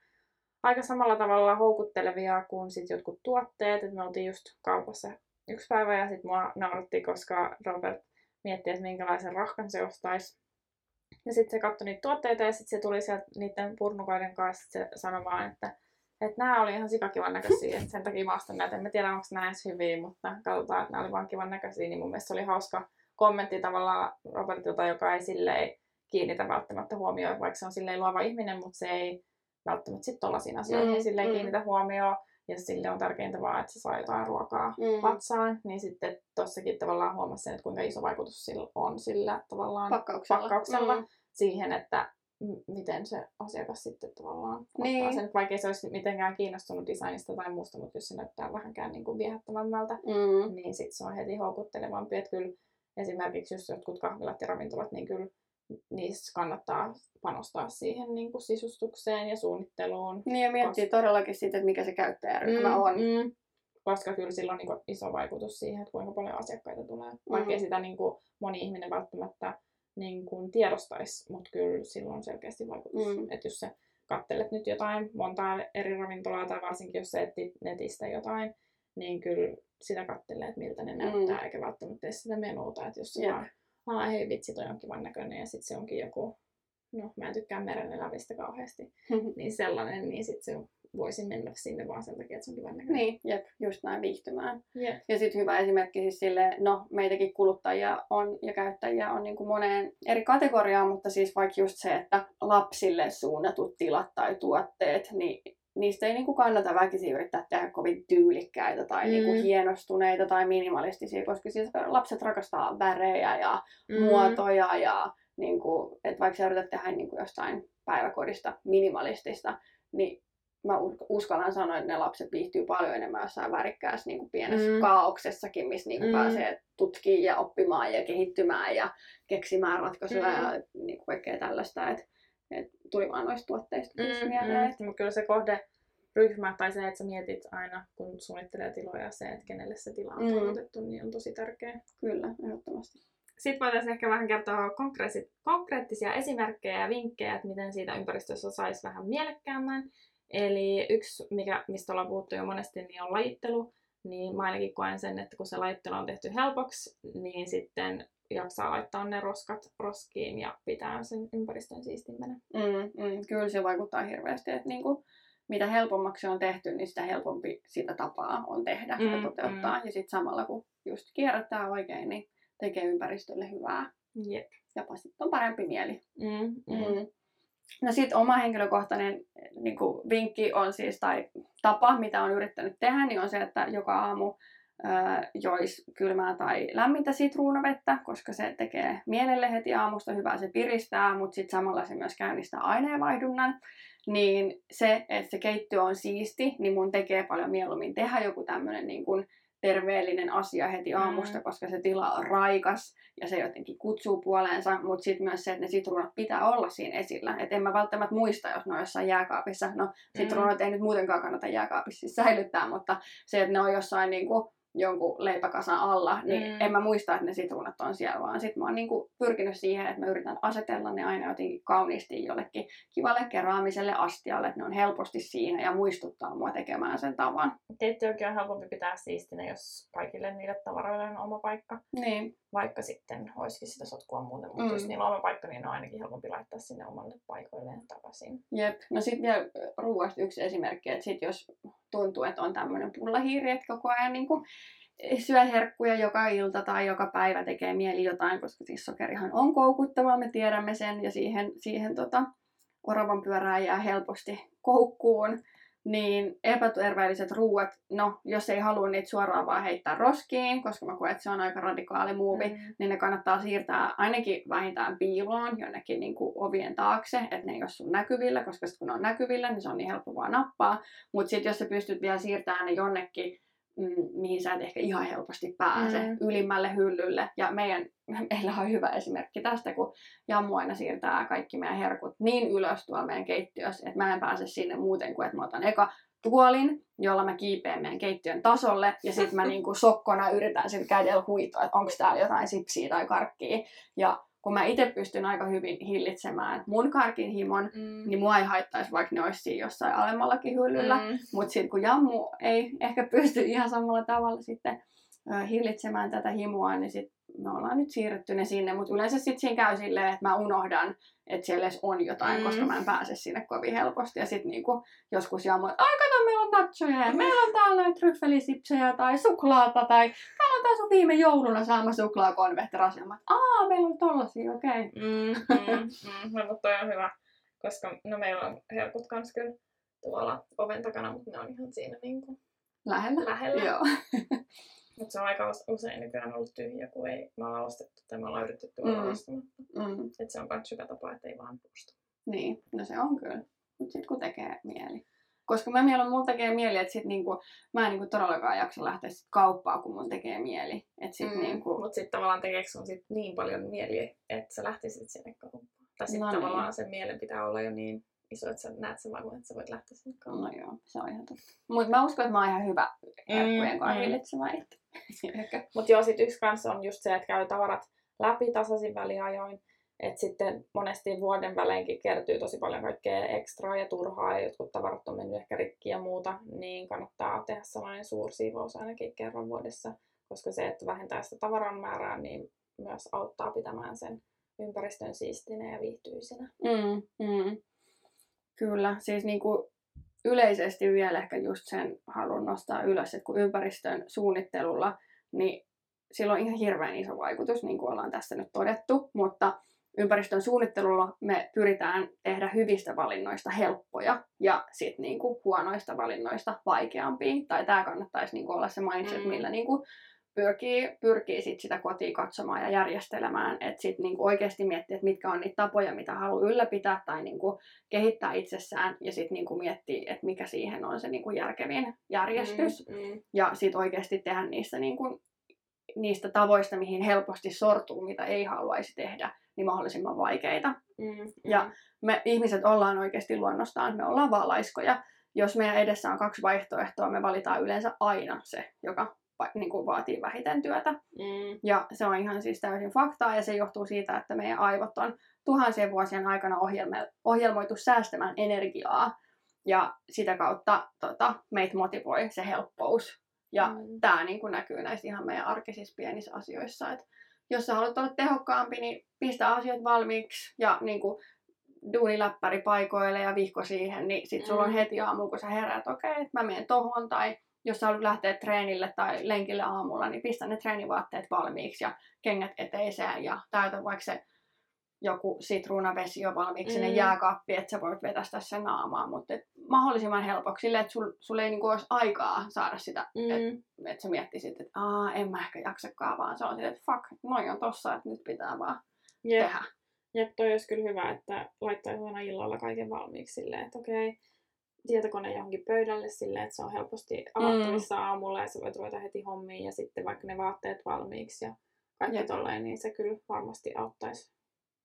aika samalla tavalla houkuttelevia kuin sit jotkut tuotteet. Et me oltiin just kaupassa yksi päivä ja sitten mua nauratti, koska Robert miettiä, että minkälaisen rahkan se ostaisi. Ja sitten se katsoi niitä tuotteita ja sitten se tuli sieltä niiden purnukoiden kanssa se sanomaan, että että nämä oli ihan sikakivan näköisiä, että sen takia mä ostan näitä. En mä tiedä, onko nämä hyviä, mutta katsotaan, että nämä oli vaan kivan näköisiä. Niin mun mielestä se oli hauska kommentti tavallaan Robertilta, joka ei silleen kiinnitä välttämättä huomioon, vaikka se on silleen luova ihminen, mutta se ei välttämättä sitten tollaisiin asioihin mm, silleen mm. kiinnitä huomioon ja sille on tärkeintä vaan, että se saa jotain ruokaa mm. vatsaan, niin sitten tossakin tavallaan huomasi että kuinka iso vaikutus sillä on sillä tavallaan pakkauksella, pakkauksella mm. siihen, että m- miten se asiakas sitten tavallaan niin. ottaa sen. Vaikka se olisi mitenkään kiinnostunut designista tai muusta, mutta jos se näyttää vähänkään niin kuin viehättävämmältä, mm. niin sitten se on heti houkuttelevampi. Että kyllä esimerkiksi just jotkut kahvilat ja ravintolat, niin kyllä niissä kannattaa panostaa siihen niin kuin sisustukseen ja suunnitteluun. Niin ja miettiä koska... todellakin siitä, että mikä se käyttäjäryhmä mm, on. Mm. Koska kyllä sillä on niin kuin iso vaikutus siihen, että kuinka paljon asiakkaita tulee. Mm. Vaikka sitä niin kuin moni ihminen välttämättä niin kuin tiedostaisi, mutta kyllä sillä on selkeästi vaikutus. Mm. Että jos sä kattelet nyt jotain montaa eri ravintolaa tai varsinkin jos sä etsit netistä jotain, niin kyllä sitä kattelee, että miltä ne näyttää, mm. eikä välttämättä sitä menuuta. Että jos sä vaan aa hei vitsi, toi on kivan näköinen ja sitten se onkin joku, no mä en tykkää meren elävistä kauheasti, niin sellainen, niin sitten se voisi mennä sinne vaan sen takia, että se on kivan näköinen. Niin, jep, just näin viihtymään. Jep. Ja sitten hyvä esimerkki siis sille, no meitäkin kuluttajia on ja käyttäjiä on niin kuin moneen eri kategoriaan, mutta siis vaikka just se, että lapsille suunnatut tilat tai tuotteet, niin niistä ei niinku kannata väkisin yrittää tehdä kovin tyylikkäitä tai niinku mm. niinku hienostuneita tai minimalistisia, koska siis lapset rakastaa värejä ja mm. muotoja ja niinku, että vaikka sä yrität tehdä niinku jostain päiväkodista minimalistista, niin mä uskallan sanoa, että ne lapset viihtyy paljon enemmän jossain värikkäässä niin kuin pienessä mm. kaauksessakin, missä niin kuin mm. pääsee tutkimaan ja oppimaan ja kehittymään ja keksimään ratkaisuja mm. ja niin kuin kaikkea tällaista. Et et tuli vaan noista tuotteista mm, mieleen. Mm, mutta kyllä se kohde ryhmä tai se, että sä mietit aina, kun suunnittelee tiloja, se, että kenelle se tila on mm. toivotettu, niin on tosi tärkeä. Kyllä, ehdottomasti. Sitten voitaisiin ehkä vähän kertoa konkreettisia esimerkkejä ja vinkkejä, että miten siitä ympäristössä saisi vähän mielekkäämmän. Eli yksi, mikä, mistä ollaan puhuttu jo monesti, niin on lajittelu. Niin mä ainakin koen sen, että kun se lajittelu on tehty helpoksi, niin sitten jaksaa laittaa ne roskat roskiin ja pitää sen ympäristön siistimpänä. Mm, mm, kyllä se vaikuttaa hirveästi, että niinku, mitä helpommaksi on tehty, niin sitä helpompi sitä tapaa on tehdä mm, ja toteuttaa. Mm. Ja sitten samalla kun just kierrättää oikein, niin tekee ympäristölle hyvää. Jep. Ja sitten on parempi mieli. Mm, mm. Mm. No sitten oma henkilökohtainen niin vinkki on siis, tai tapa, mitä on yrittänyt tehdä, niin on se, että joka aamu jois kylmää tai lämmintä sitruunavettä, koska se tekee mielelle heti aamusta hyvää, se piristää, mutta sitten samalla se myös käynnistää aineenvaihdunnan. Niin se, että se keittiö on siisti, niin mun tekee paljon mieluummin tehdä joku tämmöinen niin kuin terveellinen asia heti mm. aamusta, mm. koska se tila on raikas ja se jotenkin kutsuu puoleensa, mutta sitten myös se, että ne sitruunat pitää olla siinä esillä. Et en mä välttämättä muista, jos ne on jossain jääkaapissa. No, sitruunat mm. ei nyt muutenkaan kannata jääkaapissa siis säilyttää, mutta se, että ne on jossain niin kuin jonkun leipäkasan alla, niin mm. en mä muista, että ne sitruunat on siellä, vaan sit mä oon niinku pyrkinyt siihen, että mä yritän asetella ne aina jotenkin kauniisti jollekin kivalle keraamiselle astialle, että ne on helposti siinä ja muistuttaa mua tekemään sen tavan. Keittiökin on helpompi pitää siistinä, jos kaikille niille tavaroille on oma paikka. Niin. Vaikka sitten olisikin sitä sotkua muuten, mutta mm. jos niillä on paikka, niin on ainakin helpompi laittaa sinne omalle paikoilleen takaisin. Jep. No sitten vielä ruuasta yksi esimerkki, että sit jos tuntuu, että on tämmöinen pullahiiri, että koko ajan niin kuin syö herkkuja joka ilta tai joka päivä tekee mieli jotain, koska siis sokerihan on koukuttavaa, me tiedämme sen, ja siihen, siihen tota, oravan pyörää jää helposti koukkuun, niin epäterveelliset ruuat, no jos ei halua niitä suoraan vaan heittää roskiin, koska mä koen, että se on aika radikaali muuvi, mm. niin ne kannattaa siirtää ainakin vähintään piiloon jonnekin niin kuin ovien taakse, että ne ei ole sun näkyvillä, koska kun ne on näkyvillä, niin se on niin helppo vaan nappaa. Mutta sitten jos sä pystyt vielä siirtämään ne jonnekin mihin sä et ehkä ihan helposti pääse, mm. ylimmälle hyllylle. Ja meidän, meillä on hyvä esimerkki tästä, kun Jammu aina siirtää kaikki meidän herkut niin ylös tuolla meidän keittiössä, että mä en pääse sinne muuten kuin, että mä otan eka tuolin, jolla mä kiipeen meidän keittiön tasolle, ja sitten mä niinku sokkona yritän sillä kädellä huitoa, että onko täällä jotain sipsiä tai karkkia. Ja kun mä itse pystyn aika hyvin hillitsemään mun karkin himon, mm. niin mua ei haittaisi, vaikka ne olisi siinä jossain alemmallakin hyllyllä. Mm. Mutta sitten kun jammu ei ehkä pysty ihan samalla tavalla sitten hillitsemään tätä himoa, niin sit me ollaan nyt siirretty ne sinne. Mutta yleensä sitten siinä käy silleen, että mä unohdan, että siellä edes on jotain, mm. koska mä en pääse sinne kovin helposti. Ja sitten niinku joskus jammu, että ai kato, meillä on nachoja ja meillä on täällä tryffelisipsejä tai suklaata tai täällä on taas on viime jouluna saama suklaakonvehterasi. Mä aa, meillä on tollasia, okei. Okay. Mm, mm, mm. No, mutta toi on hyvä, koska no meillä on herkut kans kyllä tuolla oven takana, mutta ne on ihan siinä niinku lähellä. lähellä. Joo. Mutta se on aika usein nykyään ollut tyhjä, kun ei me ollaan ostettu tai me ollaan yritetty olla mm. ostamatta. Mm. Että se on myös hyvä tapa, että ei vaan puusta. Niin, no se on kyllä. Mutta sitten kun tekee mieli. Koska mä mieluun, mulla tekee mieli, että sit niinku, mä en niinku todellakaan jaksa lähteä sit kauppaan, kun mun tekee mieli. Et sit mm. niinku... Mutta sitten tavallaan tekeekö sun sit niin paljon mieli, että sä lähtisit sinne kauppaan? Tai sitten no niin. tavallaan sen mielen pitää olla jo niin iso, että sä näet sen varmaan, että sä voit lähteä sinne kauppaan. No joo, se on ihan totta. Mutta mä uskon, että mä oon ihan hyvä herkkujen mm, mm. hillitsemään itse. Mutta joo, sit yksi kanssa on just se, että käy tavarat läpi tasaisin väliajoin. Että sitten monesti vuoden väleinkin kertyy tosi paljon kaikkea ekstraa ja turhaa ja jotkut tavarat on mennyt ehkä rikki ja muuta, niin kannattaa tehdä sellainen suursiivous ainakin kerran vuodessa, koska se, että vähentää sitä tavaran määrää, niin myös auttaa pitämään sen ympäristön siistinä ja viihtyisenä. Mm, mm. Kyllä, siis niin kuin yleisesti vielä ehkä just sen haluan nostaa ylös, että kun ympäristön suunnittelulla, niin sillä on ihan hirveän iso vaikutus, niin kuin ollaan tässä nyt todettu, mutta ympäristön suunnittelulla me pyritään tehdä hyvistä valinnoista helppoja ja sitten niinku huonoista valinnoista vaikeampia. Tai tämä kannattaisi niinku olla se mindset, mm. millä niinku pyrkii, pyrkii sit sitä kotiin katsomaan ja järjestelemään, että sitten niinku oikeasti miettii, että mitkä on niitä tapoja, mitä haluaa ylläpitää tai niinku kehittää itsessään ja sitten niinku miettii, että mikä siihen on se niinku järkevin järjestys mm, mm. ja sitten oikeasti tehdä niistä, niinku, niistä tavoista, mihin helposti sortuu, mitä ei haluaisi tehdä, niin mahdollisimman vaikeita. Mm, mm. Ja me ihmiset ollaan oikeasti luonnostaan, me ollaan vaan laiskoja. Jos meidän edessä on kaksi vaihtoehtoa, me valitaan yleensä aina se, joka niin kuin vaatii vähiten työtä. Mm. Ja se on ihan siis täysin faktaa ja se johtuu siitä, että meidän aivot on tuhansien vuosien aikana ohjelme, ohjelmoitu säästämään energiaa ja sitä kautta tota, meitä motivoi se helppous. Ja mm. tämä niin kuin näkyy näissä ihan meidän arkisissa pienissä asioissa, että jos sä haluat olla tehokkaampi, niin pistä asiat valmiiksi ja niin kuin, duuniläppäri paikoille ja vihko siihen, niin sit sulla on mm. heti aamulla, kun sä heräät, okei, okay, että mä menen tohon, tai jos sä haluat lähteä treenille tai lenkille aamulla, niin pistä ne treenivaatteet valmiiksi ja kengät eteiseen ja täytä vaikka se joku sitruunavesi jo valmiiksi mm. sinne jääkaappi, että sä voit vetästä sen naamaan, mutta et mahdollisimman helpoksi sille, että sul, sulla ei niinku olisi aikaa saada sitä, mm. että et sä miettisit, että Aa, en mä ehkä jaksakaan, vaan se on silleen, että fuck, noin on tossa, että nyt pitää vaan Jep. tehdä. Jep, toi olisi kyllä hyvä, että laittaisi aina illalla kaiken valmiiksi silleen, että okei, okay, tietokone johonkin pöydälle silleen, että se on helposti avattavissa mm. aamulla ja sä voit ruveta heti hommiin ja sitten vaikka ne vaatteet valmiiksi ja kaikki Jep. tolleen, niin se kyllä varmasti auttaisi,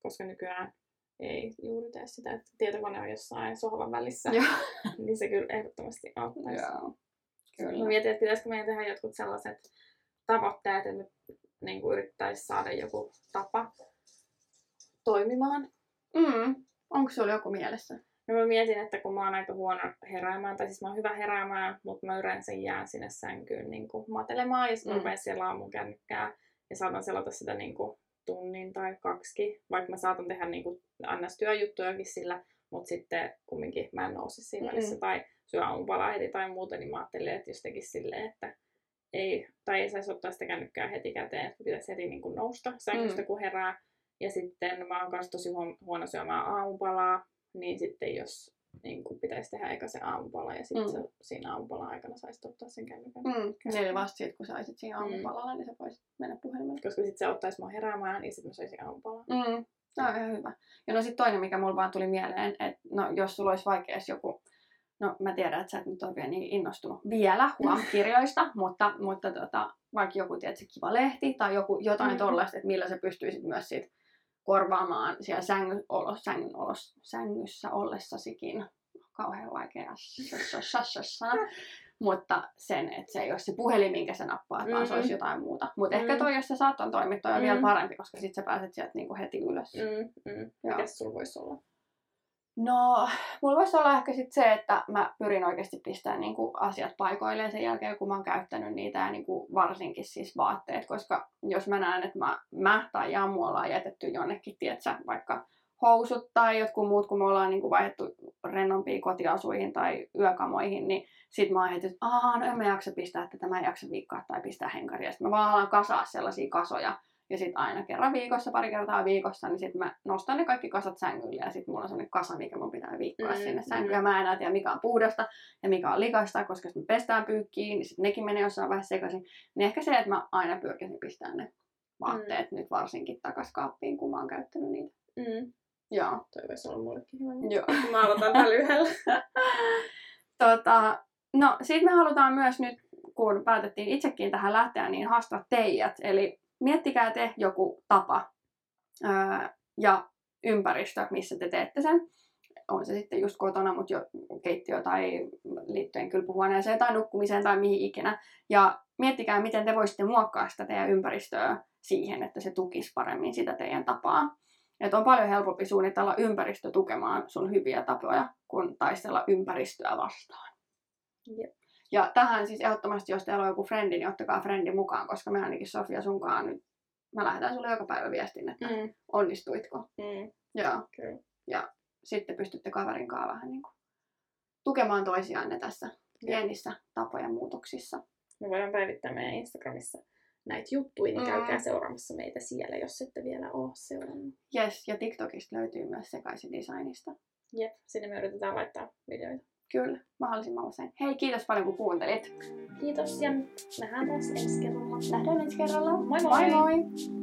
koska nykyään ei juuri tee sitä, että tietokone on jossain sohvan välissä, niin se kyllä ehdottomasti auttaisi. Joo. Kyllä. Mä mietin, että pitäisikö meidän tehdä jotkut sellaiset tavoitteet, että me niin kuin yrittäisi saada joku tapa toimimaan. Mm. Onko sulla joku mielessä? No mä mietin, että kun mä oon aika huono heräämään, tai siis mä oon hyvä heräämään, mutta mä yleensä jään sinne sänkyyn niin kuin matelemaan, ja sitten mm. rupean siellä aamun kännykkää, ja saatan selata sitä niin kuin tunnin tai kaksi, vaikka mä saatan tehdä niin kuin annas työjuttujakin sillä, mutta sitten kumminkin mä en nouse siinä mm-hmm. välissä, tai syö aamupalaa heti tai muuta, niin mä ajattelin, että jos tekisi silleen, että ei, tai ei saisi ottaa sitä kännykkää heti käteen, että pitäisi heti niin kuin nousta sängystä, mm. kun herää. Ja sitten mä oon kanssa tosi huono syömään aamupalaa, niin sitten jos niin kuin pitäisi tehdä eka se aamupala ja sitten mm. siinä aamupala aikana saisi ottaa sen kännykän. Mm. Eli vasta sit, kun saisit siinä mm. aamupalalla, mm. niin sä voisit mennä puhelimelle. Koska sitten se ottaisi mua heräämään, niin sitten mä saisin aamupalaa. Mm. Tämä on ihan hyvä. Ja no sitten toinen, mikä mulla vaan tuli mieleen, että no, jos sulla olisi vaikea joku No mä tiedän, että sä et nyt ole vielä niin innostunut vielä huom kirjoista, mutta, mutta tota, vaikka joku tiedät, kiva lehti tai joku, jotain mm-hmm. tollaista, että millä sä pystyisit myös sit korvaamaan siellä sängyn, olos, sängyn olos, sängyssä ollessasikin. Kauhean vaikea mutta sen, että se ei ole se puhelin, minkä sä nappaat, mm-hmm. vaan se olisi mm. jotain muuta. Mutta mm-hmm. ehkä toi, jos sä saat toimittaa, on mm-hmm. vielä parempi, koska sit sä pääset sieltä niinku heti ylös. Mm-hmm. Mikäs sulla voisi olla? No, mulla voisi olla ehkä sit se, että mä pyrin oikeasti pistämään niinku asiat paikoilleen sen jälkeen, kun mä oon käyttänyt niitä ja niinku varsinkin siis vaatteet, koska jos mä näen, että mä, mä tai Jammu ollaan jätetty jonnekin, tietsä, vaikka housut tai jotkut muut, kun me ollaan niinku vaihdettu rennompiin kotiasuihin tai yökamoihin, niin sit mä oon heti, että no en mä jaksa pistää tätä, mä en jaksa viikkoa tai pistää henkaria. Sitten mä vaan alan kasaa sellaisia kasoja, ja sitten aina kerran viikossa, pari kertaa viikossa, niin sitten mä nostan ne kaikki kasat sängylle ja sitten mulla on sellainen kasa, mikä mun pitää viikkoa mm, sinne sänkyyn. Mm. Mä en enää tiedä, mikä on puhdasta ja mikä on likasta, koska me pestään pyykkiin, niin sitten nekin menee jossain vähän sekaisin. Niin ehkä se, että mä aina pyrkisin pistämään ne vaatteet mm. nyt varsinkin takas kaappiin, kun mä oon käyttänyt niitä. Mm. Joo. Toi voisi olla mullekin hyvä. Joo. Mä aloitan tällä yhdellä. tota, no, sitten me halutaan myös nyt, kun päätettiin itsekin tähän lähteä, niin haastaa teijät. Eli miettikää te joku tapa ää, ja ympäristö, missä te teette sen. On se sitten just kotona, mutta jo keittiö tai liittyen kylpyhuoneeseen tai nukkumiseen tai mihin ikinä. Ja miettikää, miten te voisitte muokkaa sitä teidän ympäristöä siihen, että se tukisi paremmin sitä teidän tapaa. Että on paljon helpompi suunnitella ympäristö tukemaan sun hyviä tapoja, kuin taistella ympäristöä vastaan. Jep. Ja tähän siis ehdottomasti, jos teillä on joku frendi, niin ottakaa frendi mukaan, koska me ainakin Sofia sunkaan nyt, mä lähetän sulle joka päivä viestin, että mm. onnistuitko. Mm. Joo. Okay. Ja sitten pystytte kaverin kanssa vähän niin kuin tukemaan toisiaan tässä pienissä tapojen muutoksissa. Me voidaan päivittää meidän Instagramissa näitä juttuja, niin mm. käykää seuraamassa meitä siellä, jos ette vielä ole seurannut. Yes, ja TikTokista löytyy myös sekaisin designista. Jep, sinne me yritetään laittaa videoita. Kyllä, mahdollisimman usein. Hei, kiitos paljon kun kuuntelit. Kiitos ja nähdään taas ensi kerralla. Nähdään ensi kerralla. Moi moi! moi, moi.